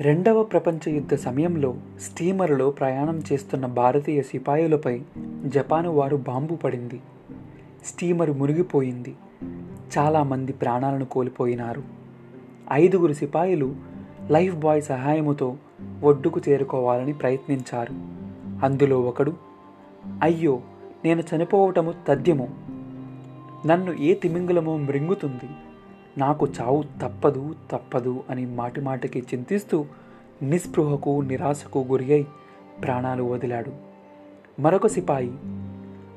రెండవ ప్రపంచ యుద్ధ సమయంలో స్టీమరులో ప్రయాణం చేస్తున్న భారతీయ సిపాయిలపై జపాను వారు బాంబు పడింది. స్టీమరు మునిగిపోయింది. చాలామంది ప్రాణాలను కోల్పోయినారు. ఐదుగురు సిపాయిలు లైఫ్ బాయ్ సహాయముతో ఒడ్డుకు చేరుకోవాలని ప్రయత్నించారు. అందులో ఒకడు అయ్యో నేను చనిపోవటము తథ్యము. నన్ను ఏ తిమింగలమో మృంగుతుంది. నాకు చావు తప్పదు తప్పదు అని మాటిమాటికి చింతిస్తూ నిస్పృహకు నిరాశకు గురి అయి ప్రాణాలు వదిలాడు. మరొక సిపాయి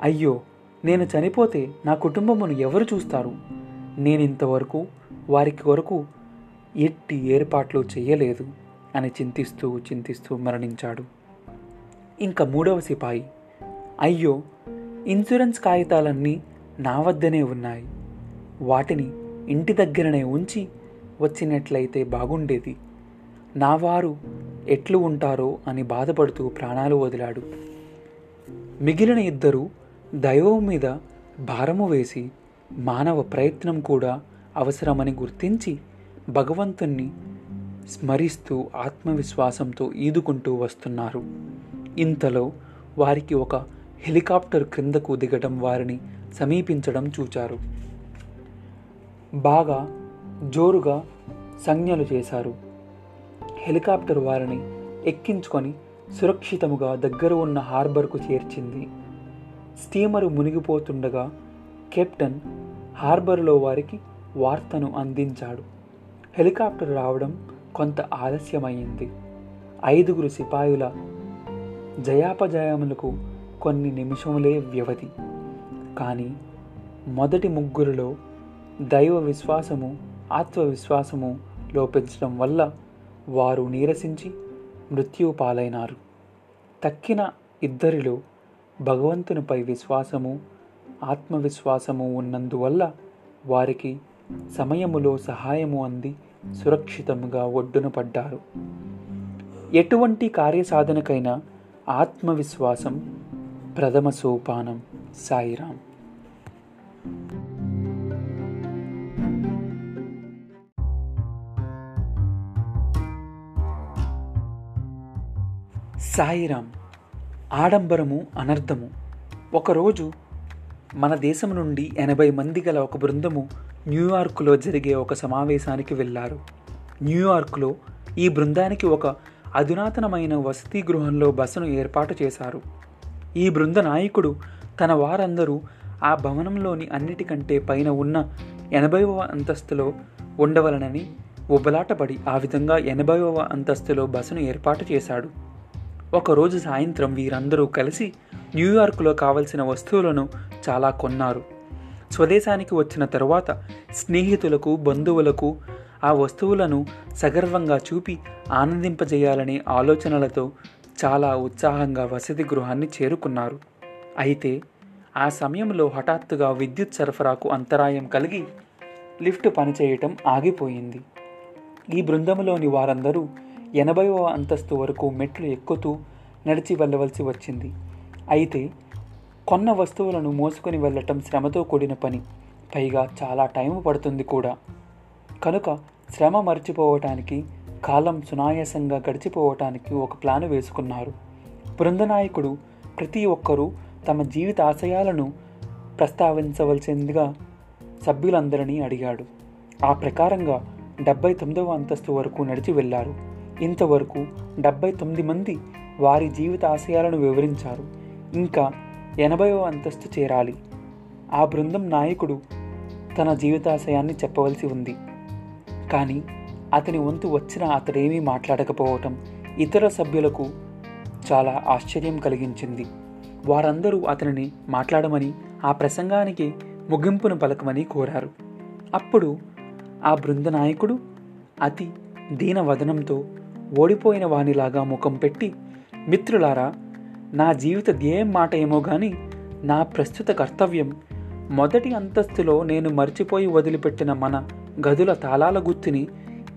అయ్యో నేను చనిపోతే నా కుటుంబమును ఎవరు చూస్తారు? నేనింతవరకు వారికి కొరకు ఎట్టి ఏర్పాట్లు చేయలేదు అని చింతిస్తూ చింతిస్తూ మరణించాడు. ఇంకా మూడవ సిపాయి అయ్యో ఇన్సూరెన్స్ కాగితాలన్నీ నా వద్దనే ఉన్నాయి. వాటిని ఇంటి దగ్గరనే ఉంచి వచ్చినట్లయితే బాగుండేది. నా వారు ఎట్లు ఉంటారో అని బాధపడుతూ ప్రాణాలు వదిలాడు. మిగిలిన ఇద్దరు దైవం మీద భారము వేసి మానవ ప్రయత్నం కూడా అవసరమని గుర్తించి భగవంతుణ్ణి స్మరిస్తూ ఆత్మవిశ్వాసంతో ఈదుకుంటూ వస్తున్నారు. ఇంతలో వారికి ఒక హెలికాప్టర్ క్రిందకు దిగడం వారిని సమీపించడం చూచారు. బాగా జోరుగా సంజ్ఞలు చేశారు. హెలికాప్టర్ వారిని ఎక్కించుకొని సురక్షితముగా దగ్గర ఉన్న హార్బర్కు చేర్చింది. స్టీమరు మునిగిపోతుండగా కెప్టెన్ హార్బర్లో వారికి వార్తను అందించాడు. హెలికాప్టర్ రావడం కొంత ఆలస్యమైంది. ఐదుగురు సిపాయుల జయాపజయములకు కొన్ని నిమిషములే వ్యవధి. కానీ మొదటి ముగ్గురులో దైవ విశ్వాసము ఆత్మవిశ్వాసము లోపించడం వల్ల వారు నీరసించి మృత్యువు పాలైనారు తక్కిన ఇద్దరిలో భగవంతునిపై విశ్వాసము ఆత్మవిశ్వాసము ఉన్నందువల్ల వారికి సమయములో సహాయము అంది సురక్షితముగా ఒడ్డున పడ్డారు. ఎటువంటి కార్యసాధనకైనా ఆత్మవిశ్వాసం ప్రథమ సోపానం. సాయిరాం. సాయిరాం ఆడంబరము అనర్థము. ఒకరోజు మన దేశం నుండి ఎనభై మంది గల ఒక బృందము న్యూయార్క్లో జరిగే ఒక సమావేశానికి వెళ్ళారు. న్యూయార్క్లో ఈ బృందానికి ఒక అధునాతనమైన వసతి గృహంలో బసను ఏర్పాటు చేశారు. ఈ బృంద నాయకుడు తన వారందరూ ఆ భవనంలోని అన్నిటికంటే పైన ఉన్న ఎనభైవ అంతస్తులో ఉండవలనని ఉబ్బలాటపడి ఆ విధంగా ఎనభైవ అంతస్తులో బసను ఏర్పాటు చేశాడు. ఒకరోజు సాయంత్రం వీరందరూ కలిసి న్యూయార్క్లో కావలసిన వస్తువులను చాలా కొన్నారు. స్వదేశానికి వచ్చిన తరువాత స్నేహితులకు బంధువులకు ఆ వస్తువులను సగర్వంగా చూపి ఆనందింపజేయాలనే ఆలోచనలతో చాలా ఉత్సాహంగా వసతి గృహాన్ని చేరుకున్నారు. అయితే ఆ సమయంలో హఠాత్తుగా విద్యుత్ సరఫరాకు అంతరాయం కలిగి లిఫ్ట్ పనిచేయటం ఆగిపోయింది. ఈ బృందంలోని వారందరూ ఎనభైవ అంతస్తు వరకు మెట్లు ఎక్కుతూ నడిచి వెళ్ళవలసి వచ్చింది. అయితే కొన్న వస్తువులను మోసుకొని వెళ్ళటం శ్రమతో కూడిన పని. పైగా చాలా టైం పడుతుంది కూడా. కనుక శ్రమ మర్చిపోవటానికి కాలం సునాయాసంగా గడిచిపోవటానికి ఒక ప్లాను వేసుకున్నారు. బృందనాయకుడు ప్రతి ఒక్కరూ తమ జీవిత ఆశయాలను ప్రస్తావించవలసిందిగా సభ్యులందరినీ అడిగాడు. ఆ ప్రకారంగా డెబ్బై తొమ్మిదవ అంతస్తు వరకు నడిచి వెళ్ళారు. ఇంతవరకు డెబ్బై తొమ్మిది మంది వారి జీవిత ఆశయాలను వివరించారు. ఇంకా ఎనభైవ అంతస్తు చేరాలి. ఆ బృందం నాయకుడు తన జీవితాశయాన్ని చెప్పవలసి ఉంది. కానీ అతని వంతు వచ్చిన అతడేమీ మాట్లాడకపోవటం ఇతర సభ్యులకు చాలా ఆశ్చర్యం కలిగించింది. వారందరూ అతనిని మాట్లాడమని ఆ ప్రసంగానికి ముగింపును పలకమని కోరారు. అప్పుడు ఆ బృంద నాయకుడు అతి దీనవదనంతో ఓడిపోయిన వానిలాగా ముఖం పెట్టి మిత్రులారా నా జీవిత ధ్యేయం మాట ఏమో గాని నా ప్రస్తుత కర్తవ్యం మొదటి అంతస్తులో నేను మర్చిపోయి వదిలిపెట్టిన మన గదుల తాళాల గుర్తుని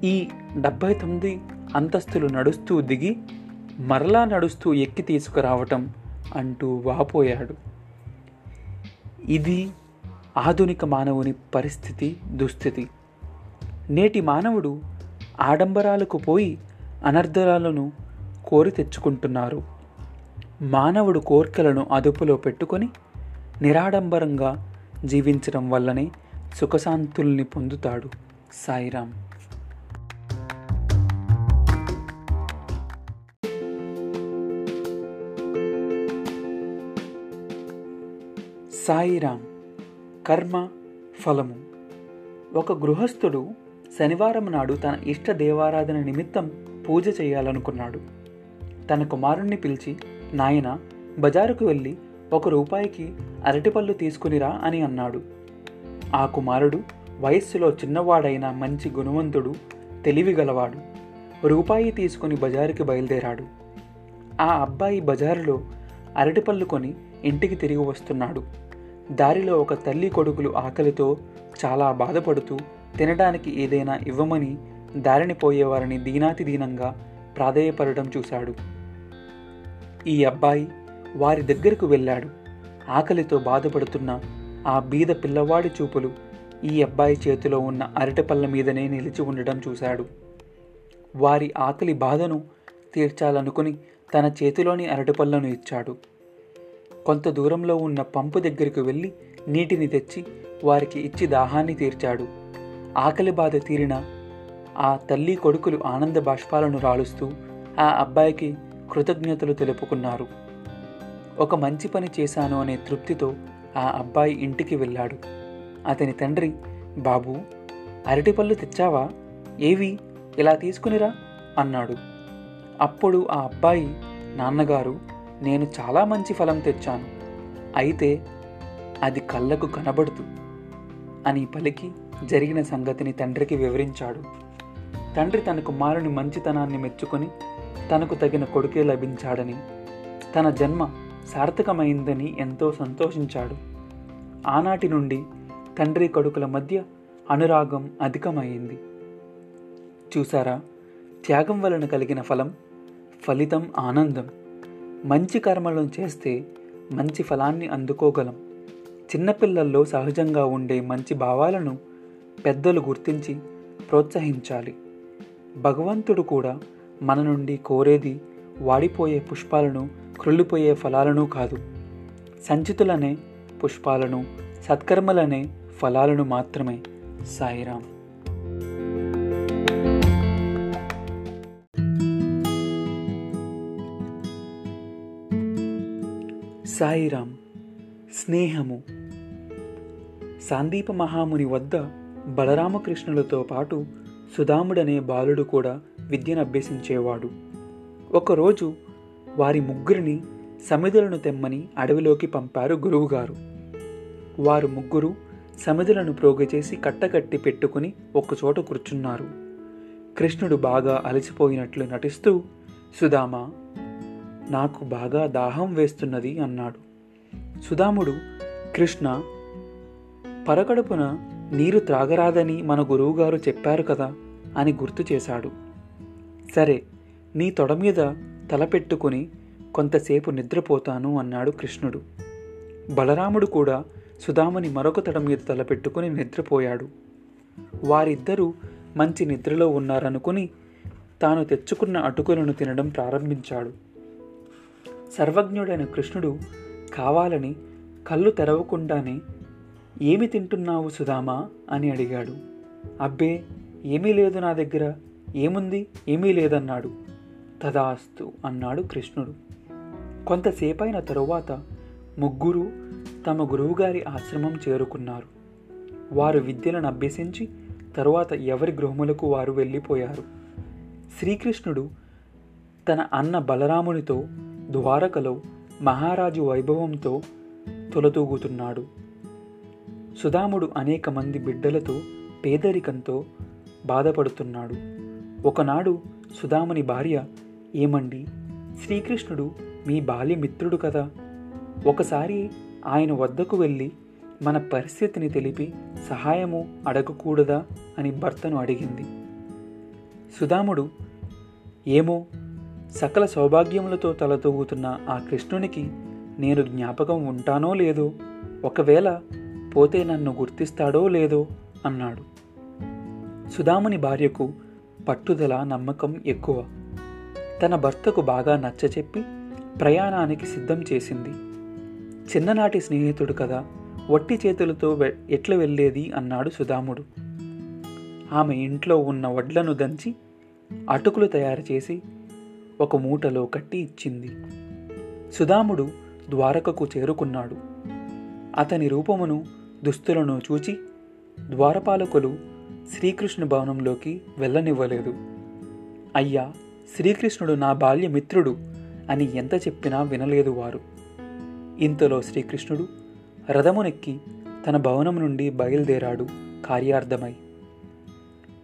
ఈ డెబ్భై తొమ్మిది అంతస్తులు నడుస్తూ దిగి మరలా నడుస్తూ ఎక్కి తీసుకురావటం అంటూ వాపోయాడు. ఇది ఆధునిక మానవుని పరిస్థితి దుస్థితి. నేటి మానవుడు ఆడంబరాలకు పోయి అనర్ధరాలను కోరి తెచ్చుకుంటున్నారు. మానవుడు కోర్కెలను అదుపులో పెట్టుకొని నిరాడంబరంగా జీవించడం వల్లనే సుఖశాంతుల్ని పొందుతాడు సాయిరాం. సాయిరాం. కర్మ ఫలము. ఒక గృహస్థుడు శనివారం నాడు తన ఇష్ట దేవారాధన నిమిత్తం పూజ చేయాలనుకున్నాడు. తన కుమారుణ్ణి పిలిచి నాయన బజారుకు వెళ్ళి ఒక రూపాయికి అరటిపళ్ళు తీసుకునిరా అని అన్నాడు. ఆ కుమారుడు వయస్సులో చిన్నవాడైన మంచి గుణవంతుడు తెలివిగలవాడు రూపాయి తీసుకుని బజారుకి బయలుదేరాడు. ఆ అబ్బాయి బజారులో అరటిపళ్ళు కొని ఇంటికి తిరిగి వస్తున్నాడు. దారిలో ఒక తల్లి కొడుకులు ఆకలితో చాలా బాధపడుతూ తినడానికి ఏదైనా ఇవ్వమని దారిని పోయేవారిని దీనాతి దీనంగా ప్రాధేయపడటం చూశాడు. ఈ అబ్బాయి వారి దగ్గరకు వెళ్ళాడు. ఆకలితో బాధపడుతున్న ఆ బీద పిల్లవాడి చూపులు ఈ అబ్బాయి చేతిలో ఉన్న అరటిపళ్ళ మీదనే నిలిచి ఉండడం చూశాడు. వారి ఆకలి బాధను తీర్చాలనుకుని తన చేతిలోని అరటిపళ్ళను ఇచ్చాడు. కొంత దూరంలో ఉన్న పంపు దగ్గరికి వెళ్ళి నీటిని తెచ్చి వారికి ఇచ్చి దాహాన్ని తీర్చాడు. ఆకలి బాధ తీరిన ఆ తల్లి కొడుకులు ఆనంద బాష్పాలను రాలుస్తూ ఆ అబ్బాయికి కృతజ్ఞతలు తెలుపుకున్నారు. ఒక మంచి పని చేశాను అనే తృప్తితో ఆ అబ్బాయి ఇంటికి వెళ్ళాడు. అతని తండ్రి బాబు అరటిపళ్ళు తెచ్చావా? ఏవి? ఇలా తీసుకునిరా అన్నాడు. అప్పుడు ఆ అబ్బాయి నాన్నగారు నేను చాలా మంచి ఫలం తెచ్చాను. అయితే అది కళ్ళకు కనబడుతూ అని పలికి జరిగిన సంగతిని తండ్రికి వివరించాడు. తండ్రి తన కుమారుని మంచితనాన్ని మెచ్చుకొని తనకు తగిన కొడుకే లభించాడని తన జన్మ సార్థకమైందని ఎంతో సంతోషించాడు. ఆనాటి నుండి తండ్రి కొడుకుల మధ్య అనురాగం అధికమైంది. చూసారా త్యాగం వలన కలిగిన ఫలం ఫలితం ఆనందం. మంచి కర్మలను చేస్తే మంచి ఫలాన్ని అందుకోగలం. చిన్నపిల్లల్లో సహజంగా ఉండే మంచి భావాలను పెద్దలు గుర్తించి ప్రోత్సహించాలి. భగవంతుడు కూడా మన నుండి కోరేది వాడిపోయే పుష్పాలను క్రుళ్ళిపోయే ఫలాలను కాదు. సంచితులనే పుష్పాలను సత్కర్మలనే ఫలాలను మాత్రమే. సాయిరాం సాయిరాం స్నేహము. సాందీప మహాముని వద్ద బలరామకృష్ణులతో పాటు సుధాముడనే బాలుడు కూడా విద్యను అభ్యసించేవాడు. ఒకరోజు వారి ముగ్గురిని సమిధులను తెమ్మని అడవిలోకి పంపారు గురువుగారు. వారు ముగ్గురు సమిధులను ప్రోగచేసి కట్టకట్టి పెట్టుకుని ఒకచోట కూర్చున్నారు. కృష్ణుడు బాగా అలసిపోయినట్లు నటిస్తూ సుధామా నాకు బాగా దాహం వేస్తున్నది అన్నాడు. సుధాముడు కృష్ణ పరకడుపున నీరు త్రాగరాదని మన గురువుగారు చెప్పారు కదా అని గుర్తు చేశాడు. సరే నీ తొడ మీద తలపెట్టుకుని కొంతసేపు నిద్రపోతాను అన్నాడు కృష్ణుడు. బలరాముడు కూడా సుధాముని మరొక తడ మీద తలపెట్టుకుని నిద్రపోయాడు. వారిద్దరూ మంచి నిద్రలో ఉన్నారనుకుని తాను తెచ్చుకున్న అటుకులను తినడం ప్రారంభించాడు. సర్వజ్ఞుడైన కృష్ణుడు కావాలని కళ్ళు తెరవకుండానే ఏమి తింటున్నావు సుధామా అని అడిగాడు. అబ్బే ఏమీ లేదు నా దగ్గర. ఏముంది? ఏమీ లేదన్నాడు. తదాస్తు అన్నాడు కృష్ణుడు. కొంతసేపైన తరువాత ముగ్గురు తమ గురువుగారి ఆశ్రమం చేరుకున్నారు. వారు విద్యలను అభ్యసించి తరువాత ఎవరి గృహములకు వారు వెళ్ళిపోయారు. శ్రీకృష్ణుడు తన అన్న బలరామునితో ద్వారకలో మహారాజు వైభవంతో తొలతూగుతున్నాడు. సుధాముడు అనేక మంది బిడ్డలతో పేదరికంతో బాధపడుతున్నాడు. ఒకనాడు సుధాముని భార్య ఏమండి శ్రీకృష్ణుడు మీ బాల్యమిత్రుడు కదా? ఒకసారి ఆయన వద్దకు వెళ్ళి మన పరిస్థితిని తెలిపి సహాయము అడగకూడదా? అని భర్తను అడిగింది. సుధాముడు ఏమో సకల సౌభాగ్యములతో తలతూగుతున్న ఆ కృష్ణునికి నేను జ్ఞాపకం ఉంటానో లేదో ఒకవేళ పోతే నన్ను గుర్తిస్తాడో లేదో అన్నాడు. సుధాముని భార్యకు పట్టుదల నమ్మకం ఎక్కువ. తన భర్తకు బాగా నచ్చచెప్పి ప్రయాణానికి సిద్ధం చేసింది. చిన్ననాటి స్నేహితుడు కదా వట్టి చేతులతో వె- ఎట్లా వెళ్ళేది అన్నాడు సుధాముడు. ఆమె ఇంట్లో ఉన్న వడ్లను దంచి అటుకులు తయారు చేసి ఒక మూటలో కట్టి ఇచ్చింది. సుధాముడు ద్వారకకు చేరుకున్నాడు. అతని రూపమును దుస్తులను చూచి ద్వారపాలకులు శ్రీకృష్ణ భవనంలోకి వెళ్ళనివ్వలేదు. అయ్యా శ్రీకృష్ణుడు నా బాల్యమిత్రుడు అని ఎంత చెప్పినా వినలేదు వారు. ఇంతలో శ్రీకృష్ణుడు రథమునెక్కి తన భవనం నుండి బయలుదేరాడు కార్యార్థమై.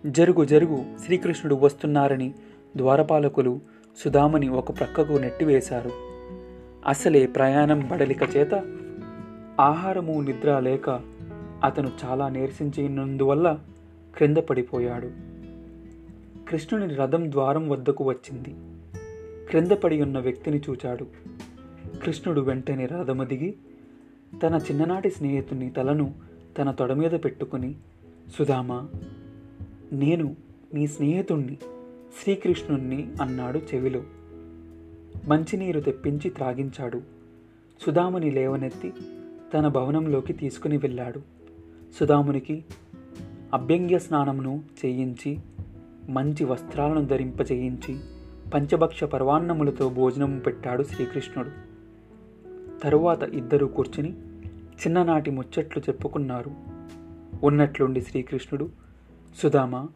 జరుగు జరుగు శ్రీకృష్ణుడు వస్తున్నారని ద్వారపాలకులు సుధామని ఒక ప్రక్కకు నెట్టివేశారు అసలే ప్రయాణం బడలిక చేత ఆహారము నిద్ర లేక అతను చాలా నీరసించినందువల్ల క్రింద పడిపోయాడు. కృష్ణుని రథం ద్వారం వద్దకు వచ్చింది. క్రింద పడి ఉన్న వ్యక్తిని చూచాడు. కృష్ణుడు వెంటనే రథము దిగి తన చిన్ననాటి స్నేహితుని తలను తన తొడ మీద పెట్టుకుని సుధామా నేను నీ స్నేహితుణ్ణి. శ్రీకృష్ణుణ్ణి అన్నాడు చెవిలో. మంచినీరు తెప్పించి త్రాగించాడు. సుధాముని లేవనెత్తి తన భవనంలోకి తీసుకుని వెళ్ళాడు. సుధామునికి అభ్యంగ్య స్నానమును చేయించి మంచి వస్త్రాలను ధరింపజేయించి పంచభక్ష పర్వాన్నములతో భోజనం పెట్టాడు శ్రీకృష్ణుడు. తరువాత ఇద్దరు కూర్చుని చిన్ననాటి ముచ్చట్లు చెప్పుకున్నారు. ఉన్నట్లుండి శ్రీకృష్ణుడు సుధామా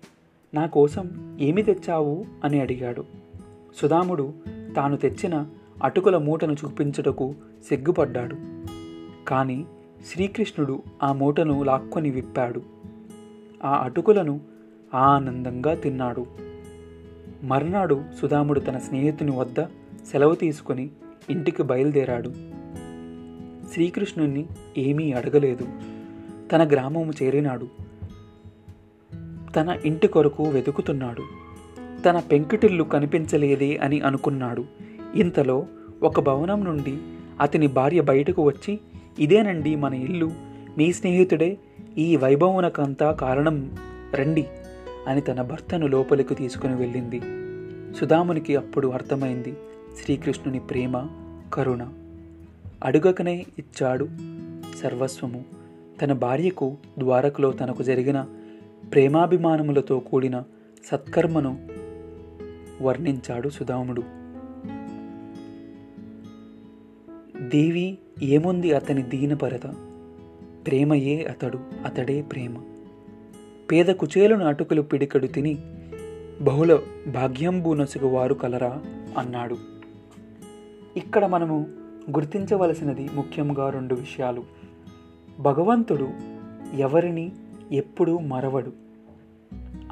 నా కోసం ఏమి తెచ్చావు? అని అడిగాడు. సుధాముడు తాను తెచ్చిన అటుకుల మూటను చూపించుటకు సిగ్గుపడ్డాడు. కానీ శ్రీకృష్ణుడు ఆ మూటను లాక్కొని విప్పాడు. ఆ అటుకులను ఆనందంగా తిన్నాడు. మర్నాడు సుధాముడు తన స్నేహితుని వద్ద సెలవు తీసుకొని ఇంటికి బయలుదేరాడు. శ్రీకృష్ణుణ్ణి ఏమీ అడగలేదు. తన గ్రామము చేరినాడు. తన ఇంటి కొరకు వెతుకుతున్నాడు. తన పెంకుటిల్లు కనిపించలేదే అని అనుకున్నాడు. ఇంతలో ఒక భవనం నుండి అతని భార్య బయటకు వచ్చి ఇదేనండి మన ఇల్లు. మీ స్నేహితుడే ఈ వైభవనకంతా కారణం రండి అని తన భర్తను లోపలికి తీసుకుని వెళ్ళింది. సుధామునికి అప్పుడు అర్థమైంది శ్రీకృష్ణుని ప్రేమ కరుణ అడుగకనే ఇచ్చాడు సర్వస్వము. తన భార్యకు ద్వారకలో తనకు జరిగిన ప్రేమాభిమానములతో కూడిన సత్కర్మను వర్ణించాడు సుధాముడు. దేవి ఏముంది అతని దీనపరత? ప్రేమయే అతడు అతడే ప్రేమ. పేద కుచేలును అటుకులు పిడికడు తిని బహుళ భాగ్యంబూనసుగు వారు కలరా అన్నాడు. ఇక్కడ మనము గుర్తించవలసినది ముఖ్యంగా రెండు విషయాలు. భగవంతుడు ఎవరిని ఎప్పుడూ మరవడు.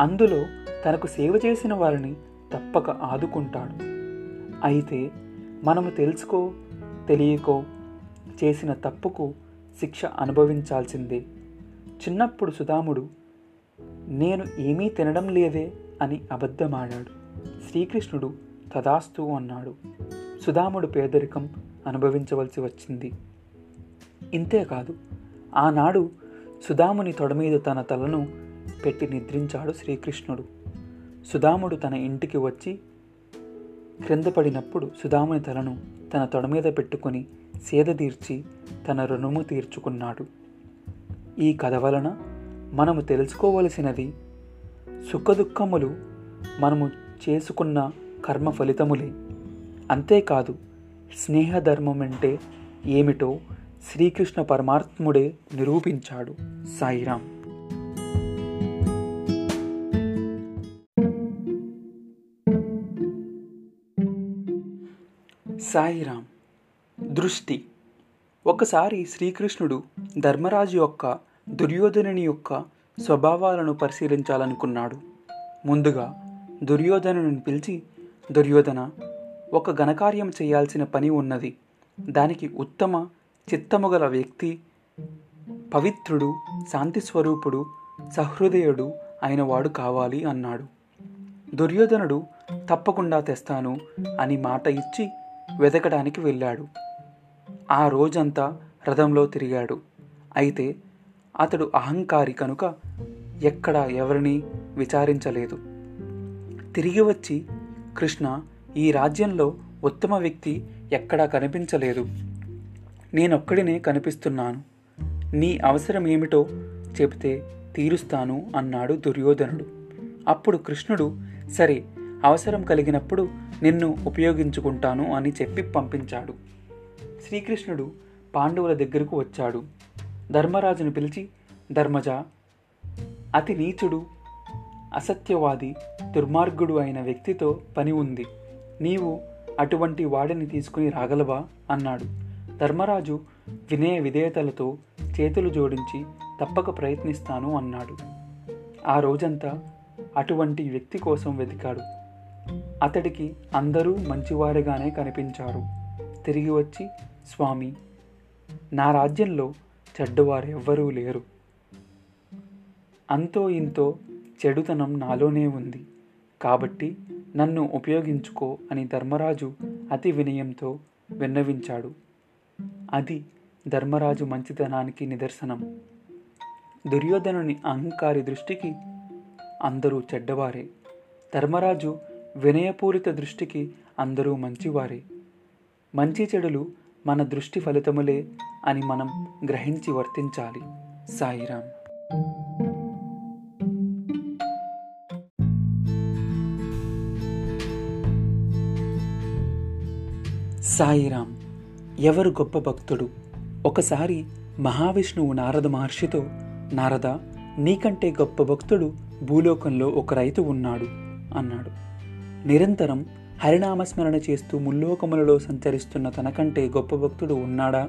అందులో తనకు సేవ చేసిన వారిని తప్పక ఆదుకుంటాడు. అయితే మనము తెలుసుకో తెలియకో చేసిన తప్పుకు శిక్ష అనుభవించాల్సిందే. చిన్నప్పుడు సుధాముడు నేను ఏమీ తినడం లేదే అని అబద్ధమాడాడు. శ్రీకృష్ణుడు తదాస్తు అన్నాడు. సుధాముడు పేదరికం అనుభవించవలసి వచ్చింది. ఇంతేకాదు ఆనాడు సుధాముని తొడ మీద తన తలను పెట్టి నిద్రించాడు శ్రీకృష్ణుడు. సుధాముడు తన ఇంటికి వచ్చి క్రింద పడినప్పుడు సుధాముని తలను తన తొడ మీద పెట్టుకుని సేద తీర్చి తన రుణము తీర్చుకున్నాడు. ఈ కథ వలన మనము తెలుసుకోవలసినది సుఖదుఖములు మనము చేసుకున్న కర్మ ఫలితములే. అంతేకాదు స్నేహధర్మం అంటే ఏమిటో శ్రీకృష్ణ పరమాత్ముడే నిరూపించాడు. సాయిరాం. సాయిరాం దృష్టి. ఒకసారి శ్రీకృష్ణుడు ధర్మరాజు యొక్క దుర్యోధనుని యొక్క స్వభావాలను పరిశీలించాలనుకున్నాడు. ముందుగా దుర్యోధనుని పిలిచి దుర్యోధన ఒక ఘనకార్యం చేయాల్సిన పని ఉన్నది. దానికి ఉత్తమ చిత్తము గల వ్యక్తి పవిత్రుడు శాంతి స్వరూపుడు సహృదయుడు అయినవాడు కావాలి అన్నాడు. దుర్యోధనుడు తప్పకుండా తెస్తాను అని మాట ఇచ్చి వెతకడానికి వెళ్ళాడు. ఆ రోజంతా రథంలో తిరిగాడు. అయితే అతడు అహంకారి కనుక ఎక్కడ ఎవరిని విచారించలేదు. తిరిగి వచ్చి కృష్ణ ఈ రాజ్యంలో ఉత్తమ వ్యక్తి ఎక్కడా కనిపించలేదు. నేనొక్కడినే కనిపిస్తున్నాను. నీ అవసరం ఏమిటో చెబితే తీరుస్తాను అన్నాడు దుర్యోధనుడు. అప్పుడు కృష్ణుడు సరే అవసరం కలిగినప్పుడు నిన్ను ఉపయోగించుకుంటాను అని చెప్పి పంపించాడు. శ్రీకృష్ణుడు పాండవుల దగ్గరకు వచ్చాడు. ధర్మరాజును పిలిచి ధర్మజ అతి నీచుడు అసత్యవాది దుర్మార్గుడు అయిన వ్యక్తితో పని ఉంది. నీవు అటువంటి వాడిని తీసుకుని రాగలవా? అన్నాడు. ధర్మరాజు వినయ విధేయతలతో చేతులు జోడించి తప్పక ప్రయత్నిస్తాను అన్నాడు. ఆ రోజంతా అటువంటి వ్యక్తి కోసం వెతికాడు. అతడికి అందరూ మంచివారిగానే కనిపించారు. తిరిగి వచ్చి స్వామి నా రాజ్యంలో చెడ్డవారు ఎవ్వరూ లేరు. అంతో ఇంతో చెడుతనం నాలోనే ఉంది. కాబట్టి నన్ను ఉపయోగించుకో అని ధర్మరాజు అతి వినయంతో విన్నవించాడు. అది ధర్మరాజు మంచితనానికి నిదర్శనం. దుర్యోధనుని అహంకారి దృష్టికి అందరూ చెడ్డవారే. ధర్మరాజు వినయపూరిత దృష్టికి అందరూ మంచివారే. మంచి చెడులు మన దృష్టి ఫలితములే అని మనం గ్రహించి వర్తించాలి. సాయిరాం. సాయిరాం ఎవరు గొప్ప భక్తుడు? ఒకసారి మహావిష్ణువు నారద మహర్షితో నారద నీకంటే గొప్ప భక్తుడు భూలోకంలో ఒక రైతు ఉన్నాడు అన్నాడు. నిరంతరం హరినామస్మరణ చేస్తూ ముల్లోకములలో సంచరిస్తున్న తనకంటే గొప్ప భక్తుడు ఉన్నాడా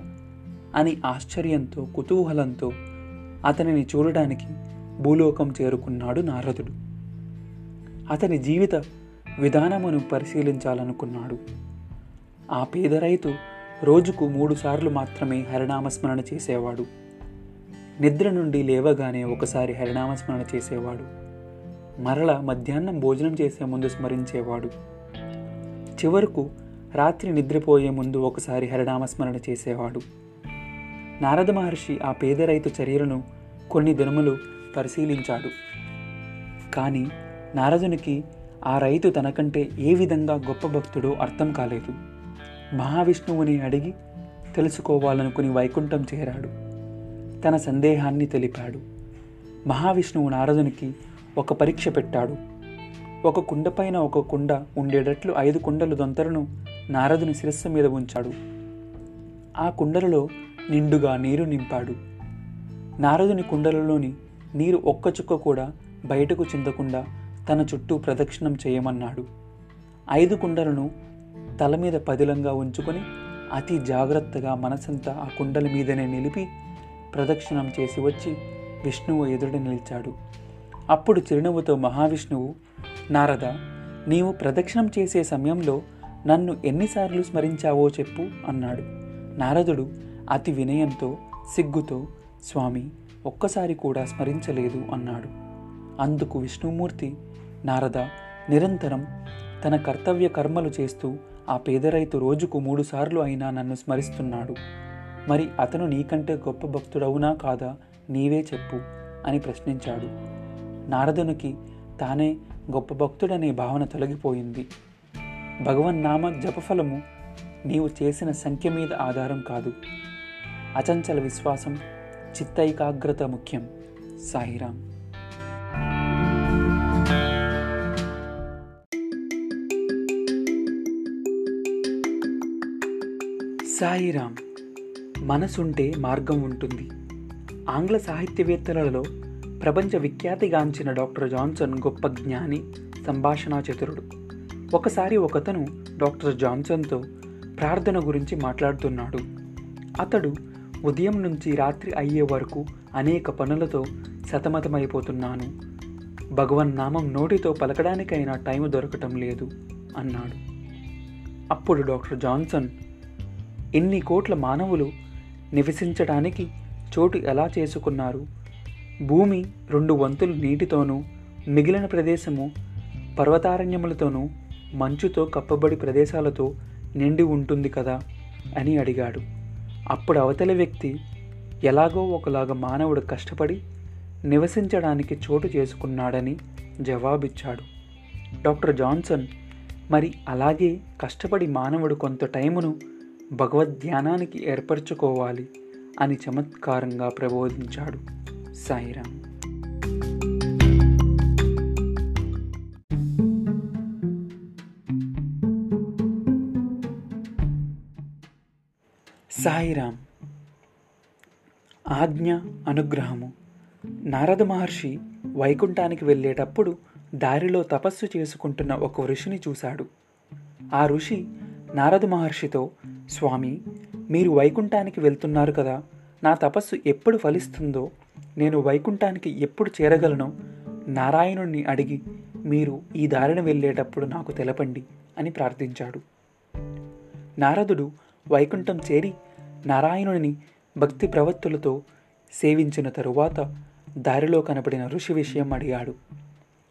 అని ఆశ్చర్యంతో కుతూహలంతో అతనిని చూడడానికి భూలోకం చేరుకున్నాడు నారదుడు. అతని జీవిత విధానమును పరిశీలించాలనుకున్నాడు. ఆ పేద రైతు రోజుకు మూడుసార్లు మాత్రమే హరినామస్మరణ చేసేవాడు. నిద్ర నుండి లేవగానే ఒకసారి హరినామస్మరణ చేసేవాడు. మరల మధ్యాహ్నం భోజనం చేసే ముందు స్మరించేవాడు. చివరకు రాత్రి నిద్రపోయే ముందు ఒకసారి హరినామస్మరణ చేసేవాడు. నారద మహర్షి ఆ పేద రైతు చర్యలను కొన్ని దినములు పరిశీలించాడు. కానీ నారదునికి ఆ రైతు తనకంటే ఏ విధంగా గొప్ప భక్తుడో అర్థం కాలేదు. మహావిష్ణువుని అడిగి తెలుసుకోవాలనుకుని వైకుంఠం చేరాడు. తన సందేహాన్ని తెలిపాడు. మహావిష్ణువు నారదునికి ఒక పరీక్ష పెట్టాడు. ఒక కుండపైన ఒక కుండ ఉండేటట్లు ఐదు కుండలు దొంతరను నారదుని శిరస్సు మీద ఉంచాడు. ఆ కుండలలో నిండుగా నీరు నింపాడు. నారదుని కుండలలోని నీరు ఒక్క చుక్క కూడా బయటకు చిందకుండా తన చుట్టూ ప్రదక్షిణం చేయమన్నాడు. ఐదు కుండలను తల మీద పదిలంగా ఉంచుకొని అతి జాగ్రత్తగా మనసంతా ఆ కుండల మీదనే నిలిపి ప్రదక్షిణం చేసి వచ్చి విష్ణువు ఎదుట నిలిచాడు. అప్పుడు చిరునవ్వుతో మహావిష్ణువు నారద నీవు ప్రదక్షిణం చేసే సమయంలో నన్ను ఎన్నిసార్లు స్మరించావో చెప్పు అన్నాడు. నారదుడు అతి వినయంతో సిగ్గుతో స్వామి ఒక్కసారి కూడా స్మరించలేదు అన్నాడు. అందుకు విష్ణుమూర్తి నారద నిరంతరం తన కర్తవ్య కర్మలు చేస్తూ ఆ పేదరైతు రోజుకు మూడుసార్లు అయినా నన్ను స్మరిస్తున్నాడు. మరి అతను నీకంటే గొప్ప భక్తుడవునా కాదా? నీవే చెప్పు అని ప్రశ్నించాడు. నారదునికి తానే గొప్ప భక్తుడనే భావన తొలగిపోయింది. భగవన్నామ జపఫలము నీవు చేసిన సంఖ్య మీద ఆధారం కాదు. అచంచల విశ్వాసం చిత్తైకాగ్రత ముఖ్యం. సాయిరామ్. సాయిరామ్ మనసుంటే మార్గం ఉంటుంది. ఆంగ్ల సాహిత్యవేత్తలలో ప్రపంచ విఖ్యాతిగాంచిన డాక్టర్ జాన్సన్ గొప్ప జ్ఞాని సంభాషణా చతురుడు. ఒకసారి ఒకతను డాక్టర్ జాన్సన్తో ప్రార్థన గురించి మాట్లాడుతున్నాడు. అతడు ఉదయం నుంచి రాత్రి అయ్యే వరకు అనేక పనులతో సతమతమైపోతున్నాను. భగవన్ నామం నోటితో పలకడానికైనా టైం దొరకటం లేదు అన్నాడు. అప్పుడు డాక్టర్ జాన్సన్ ఇన్ని కోట్ల మానవులు నివసించడానికి చోటు ఎలా చేసుకున్నారు? భూమి రెండు వంతులు నీటితోనూ మిగిలిన ప్రదేశము పర్వతారణ్యములతోనూ మంచుతో కప్పబడి ప్రదేశాలతో నిండి ఉంటుంది కదా? అని అడిగాడు. అప్పుడు అవతలి వ్యక్తి ఎలాగో ఒకలాగా మానవుడు కష్టపడి నివసించడానికి చోటు చేసుకున్నాడని జవాబిచ్చాడు. డాక్టర్ జాన్సన్ మరి అలాగే కష్టపడి మానవుడు కొంత టైమును భగవద్ ధ్యానానికి ఏర్పరచుకోవాలి అని చమత్కారంగా ప్రబోధించాడు. సాయిరామ్ సాయిరామ్ ఆజ్ఞ అనుగ్రహము. నారద మహర్షి వైకుంఠానికి వెళ్ళేటప్పుడు దారిలో తపస్సు చేసుకుంటున్న ఒక ఋషిని చూశాడు. ఆ ఋషి నారద మహర్షితో స్వామి మీరు వైకుంఠానికి వెళ్తున్నారు కదా నా తపస్సు ఎప్పుడు ఫలిస్తుందో నేను వైకుంఠానికి ఎప్పుడు చేరగలను? నారాయణుణ్ణి అడిగి మీరు ఈ దారిన వెళ్ళేటప్పుడు నాకు తెలపండి అని ప్రార్థించాడు. నారదుడు వైకుంఠం చేరి నారాయణుని భక్తి ప్రవత్తులతో సేవించిన తరువాత దారిలో కనబడిన ఋషి విషయం అడిగాడు.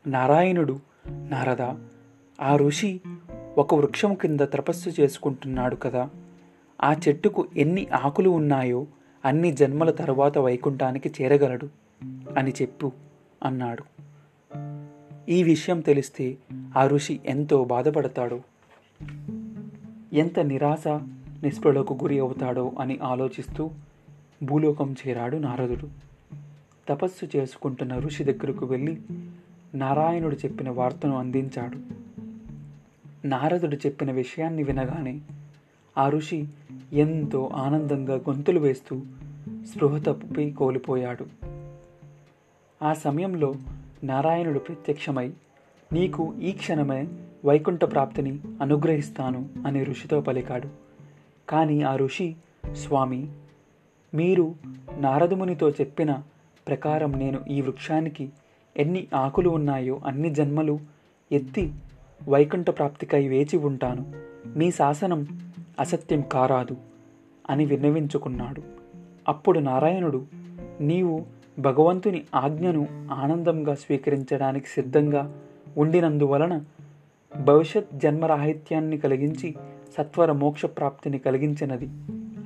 నారాయణుడు నారద ఆ ఋషి ఒక వృక్షం కింద తపస్సు చేసుకుంటున్నాడు కదా. ఆ చెట్టుకు ఎన్ని ఆకులు ఉన్నాయో అన్ని జన్మల తరువాత వైకుంఠానికి చేరగలడు అని చెప్పు అన్నాడు. ఈ విషయం తెలిస్తే ఆ ఋషి ఎంతో బాధపడతాడో? ఎంత నిరాశ నిస్పృహలకు గురి అవుతాడో అని ఆలోచిస్తూ భూలోకం చేరాడు నారదుడు. తపస్సు చేసుకుంటున్న ఋషి దగ్గరకు వెళ్ళి నారాయణుడు చెప్పిన వార్తను అందించాడు. నారదుడు చెప్పిన విషయాన్ని వినగానే ఆ ఋషి ఎంతో ఆనందంగా గొంతులు వేస్తూ స్పృహ తప్పి కోల్పోయాడు. ఆ సమయంలో నారాయణుడు ప్రత్యక్షమై నీకు ఈ క్షణమే వైకుంఠ ప్రాప్తిని అనుగ్రహిస్తాను అని ఋషితో పలికాడు. కానీ ఆ ఋషి స్వామి మీరు నారదుమునితో చెప్పిన ప్రకారం నేను ఈ వృక్షానికి ఎన్ని ఆకులు ఉన్నాయో అన్ని జన్మలు ఎత్తి వైకుంఠ ప్రాప్తికై వేచి ఉంటాను. మీ శాసనం అసత్యం కారాదు అని విన్నవించుకున్నాడు. అప్పుడు నారాయణుడు నీవు భగవంతుని ఆజ్ఞను ఆనందంగా స్వీకరించడానికి సిద్ధంగా ఉండినందువలన భవిష్యత్ జన్మరాహిత్యాన్ని కలిగించి సత్వర మోక్ష ప్రాప్తిని కలిగించినది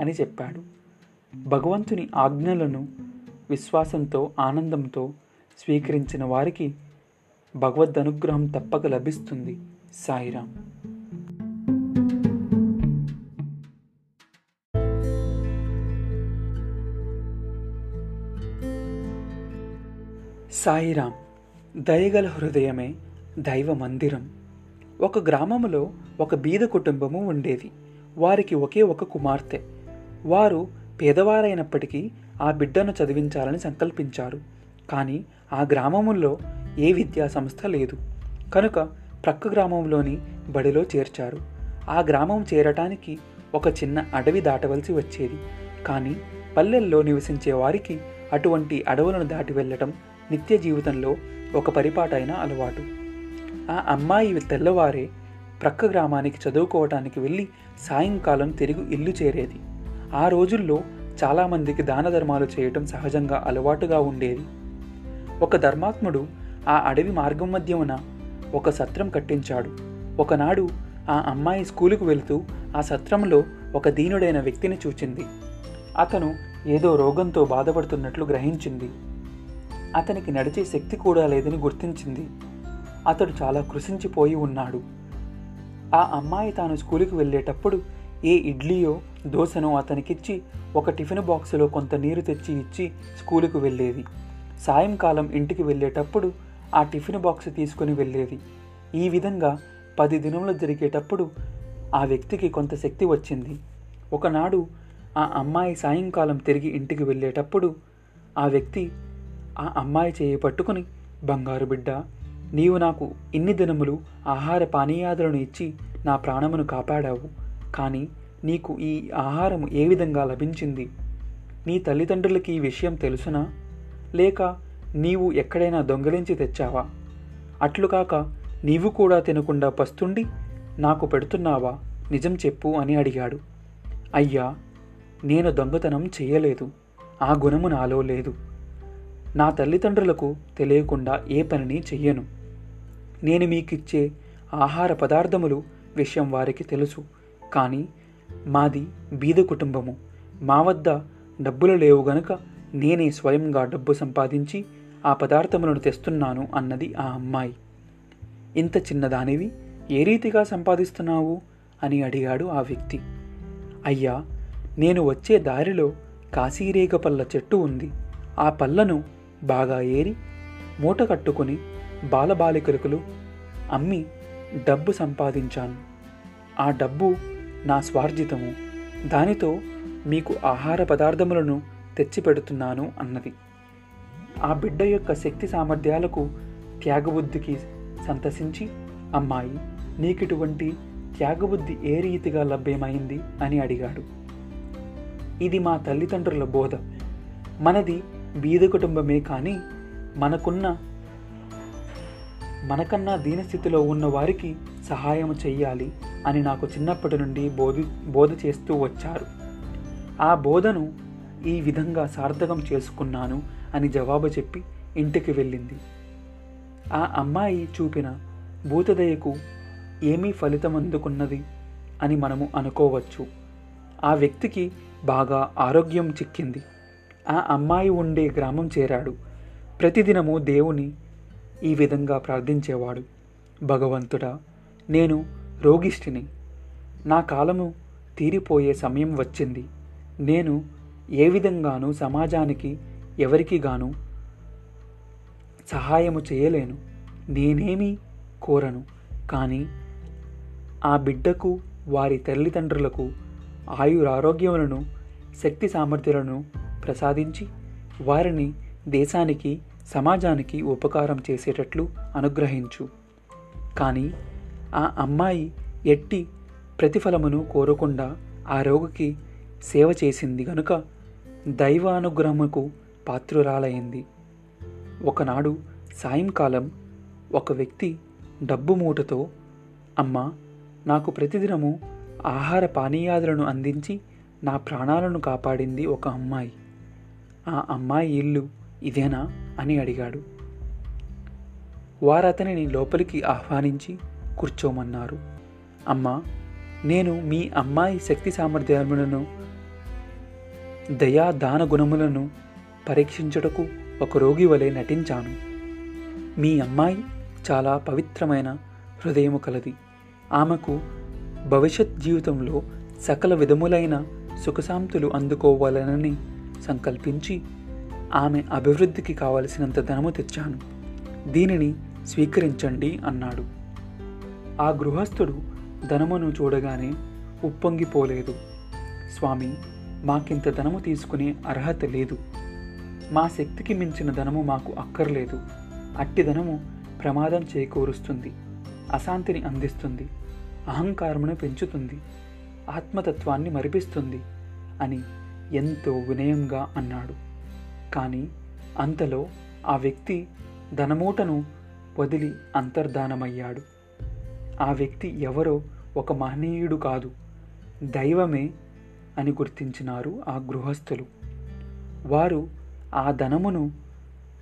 అని చెప్పాడు. భగవంతుని ఆజ్ఞలను విశ్వాసంతో ఆనందంతో స్వీకరించిన వారికి భగవద్ అనుగ్రహం తప్పక లభిస్తుంది సాయిరాం సాయిరాం దయగల హృదయమే దైవ మందిరం ఒక గ్రామములో ఒక బీద కుటుంబము ఉండేది. వారికి ఒకే ఒక కుమార్తె. వారు పేదవారైనప్పటికీ ఆ బిడ్డను చదివించాలని సంకల్పించారు. కానీ ఆ గ్రామములో ఏ విద్యా సంస్థ లేదు. కనుక ప్రక్క గ్రామంలోని బడిలో చేర్చారు. ఆ గ్రామం చేరటానికి ఒక చిన్న అడవి దాటవలసి వచ్చేది. కానీ పల్లెల్లో నివసించే వారికి అటువంటి అడవులను దాటి వెళ్ళటం నిత్య జీవితంలో ఒక పరిపాటైన అలవాటు. ఆ అమ్మాయి తెల్లవారే ప్రక్క గ్రామానికి చదువుకోవటానికి వెళ్ళి సాయంకాలం తిరిగి ఇల్లు చేరేది. ఆ రోజుల్లో చాలామందికి దాన ధర్మాలు చేయటం సహజంగా అలవాటుగా ఉండేది. ఒక ధర్మాత్ముడు ఆ అడవి మార్గం మధ్యమున ఒక సత్రం కట్టించాడు. ఒకనాడు ఆ అమ్మాయి స్కూలుకు వెళుతూ ఆ సత్రంలో ఒక దీనుడైన వ్యక్తిని చూచింది. అతను ఏదో రోగంతో బాధపడుతున్నట్లు గ్రహించింది. అతనికి నడిచే శక్తి కూడా లేదని గుర్తించింది. అతడు చాలా కృషించిపోయి ఉన్నాడు. ఆ అమ్మాయి తాను స్కూలుకి వెళ్ళేటప్పుడు ఏ ఇడ్లీయో దోశనో అతనికిచ్చి ఒక టిఫిన్ బాక్సులో కొంత నీరు తెచ్చి ఇచ్చి స్కూలుకు వెళ్ళేది. సాయంకాలం ఇంటికి వెళ్ళేటప్పుడు ఆ టిఫిన్ బాక్స్ తీసుకుని వెళ్ళేది. ఈ విధంగా పది దినంలో జరిగేటప్పుడు ఆ వ్యక్తికి కొంత శక్తి వచ్చింది. ఒకనాడు ఆ అమ్మాయి సాయంకాలం తిరిగి ఇంటికి వెళ్ళేటప్పుడు ఆ వ్యక్తి ఆ అమ్మాయి చేయి పట్టుకుని బంగారు బిడ్డ నీవు నాకు ఇన్ని దినములు ఆహార పానీయాదులను ఇచ్చి నా ప్రాణమును కాపాడావు. కానీ నీకు ఈ ఆహారము ఏ విధంగా లభించింది? నీ తల్లిదండ్రులకి ఈ విషయం తెలుసునా? లేక నీవు ఎక్కడైనా దొంగలించి తెచ్చావా? అట్లు కాక నీవు కూడా తినకుండా పస్తుండి నాకు పెడుతున్నావా? నిజం చెప్పు అని అడిగాడు. అయ్యా నేను దొంగతనం చేయలేదు. ఆ గుణము నాలో లేదు. నా తల్లిదండ్రులకు తెలియకుండా ఏ పనిని చెయ్యను. నేను మీకిచ్చే ఆహార పదార్థములు విషయం వారికి తెలుసు. కానీ మాది బీద కుటుంబము. మా వద్ద డబ్బులు లేవు గనుక నేనే స్వయంగా డబ్బు సంపాదించి ఆ పదార్థములను తెస్తున్నాను అన్నది ఆ అమ్మాయి. ఇంత చిన్నదానివి ఏ రీతిగా సంపాదిస్తున్నావు? అని అడిగాడు ఆ వ్యక్తి. అయ్యా నేను వచ్చే దారిలో కాశీరేగ పళ్ళ చెట్టు ఉంది. ఆ పళ్ళను బాగా ఏరి మూట కట్టుకుని బాలబాలికలకులు అమ్మి డబ్బు సంపాదించాను. ఆ డబ్బు నా స్వార్జితము. దానితో మీకు ఆహార పదార్థములను తెచ్చిపెడుతున్నాను అన్నది. ఆ బిడ్డ యొక్క శక్తి సామర్థ్యాలకు త్యాగబుద్ధికి సంతసించి అమ్మాయి నీకిటువంటి త్యాగబుద్ధి ఏ రీతిగా లభ్యమైంది అని అడిగాడు. ఇది మా తల్లిదండ్రుల బోధ. మనది బీద కుటుంబమే కానీ మనకున్న మనకన్నా దీనస్థితిలో ఉన్న వారికి సహాయం చేయాలి అని నాకు చిన్నప్పటి నుండి బోధి బోధ చేస్తూ వచ్చారు. ఆ బోధను ఈ విధంగా సార్థకం చేసుకున్నాను అని జవాబు చెప్పి ఇంటికి వెళ్ళింది. ఆ అమ్మాయి చూపిన భూతదయకు ఏమీ ఫలితం అందుకున్నది అని మనము అనుకోవచ్చు. ఆ వ్యక్తికి బాగా ఆరోగ్యం చిక్కింది. ఆ అమ్మాయి ఉండే గ్రామం చేరాడు. ప్రతిదినము దేవుని ఈ విధంగా ప్రార్థించేవాడు. భగవంతుడా నేను రోగిష్ఠిని నా కాలము తీరిపోయే సమయం వచ్చింది. నేను ఏ విధంగానూ సమాజానికి ఎవరికి గాను సహాయము చేయలేను. నేనేమీ కోరను. కానీ ఆ బిడ్డకు వారి తల్లిదండ్రులకు ఆయురారోగ్యములను శక్తి సామర్థ్యాలను ప్రసాదించి వారిని దేశానికి సమాజానికి ఉపకారం చేసేటట్లు అనుగ్రహించు. కానీ ఆ అమ్మాయి ఎట్టి ప్రతిఫలమును కోరకుండా ఆ రోగికి సేవ చేసింది గనుక దైవానుగ్రహముకు పాత్రురాలైంది. ఒకనాడు సాయంకాలం ఒక వ్యక్తి డబ్బు మూటతో అమ్మ నాకు ప్రతిదినము ఆహార పానీయాదులను అందించి నా ప్రాణాలను కాపాడింది ఒక అమ్మాయి. ఆ అమ్మాయి ఇల్లు ఇదేనా అని అడిగాడు. వారతనిని లోపలికి ఆహ్వానించి కూర్చోమన్నారు. అమ్మా నేను మీ అమ్మాయి శక్తి సామర్థ్యములను దయా దాన గుణములను పరీక్షించుటకు ఒక రోగి వలె నటించాను. మీ అమ్మాయి చాలా పవిత్రమైన హృదయము కలది. ఆమెకు భవిష్యత్ జీవితంలో సకల విధములైన సుఖశాంతులు అందుకోవాలనని సంకల్పించి ఆమె అభివృద్ధికి కావలసినంత ధనము తెచ్చాను. దీనిని స్వీకరించండి అన్నాడు. ఆ గృహస్థుడు ధనమును చూడగానే ఉప్పొంగిపోలేదు. స్వామి మాకింత ధనము తీసుకునే అర్హత లేదు. మా శక్తికి మించిన ధనము మాకు అక్కర్లేదు. అట్టి ధనము ప్రమాదం చేకూరుస్తుంది. అశాంతిని అందిస్తుంది. అహంకారమును పెంచుతుంది. ఆత్మతత్వాన్ని మరిపిస్తుంది అని ఎంతో వినయంగా అన్నాడు. కానీ అంతలో ఆ వ్యక్తి ధనమూటను వదిలి అంతర్ధానమయ్యాడు. ఆ వ్యక్తి ఎవరో ఒక మహనీయుడు కాదు. దైవమే అని గుర్తించినారు ఆ గృహస్థులు. వారు ఆ ధనమును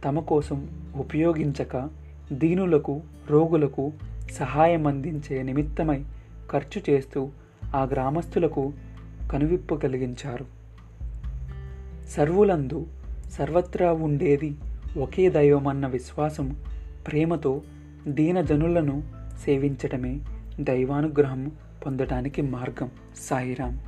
తమ కోసం ఉపయోగించక దీనులకు రోగులకు సహాయం అందించే నిమిత్తమై ఖర్చు చేస్తూ ఆ గ్రామస్తులకు కనువిప్పు కలిగించారు. సర్వులందు సర్వత్రా ఉండేది ఒకే దైవమన్న విశ్వాసం ప్రేమతో దీనజనులను సేవించటమే దైవానుగ్రహం పొందటానికి మార్గం. సాయిరాం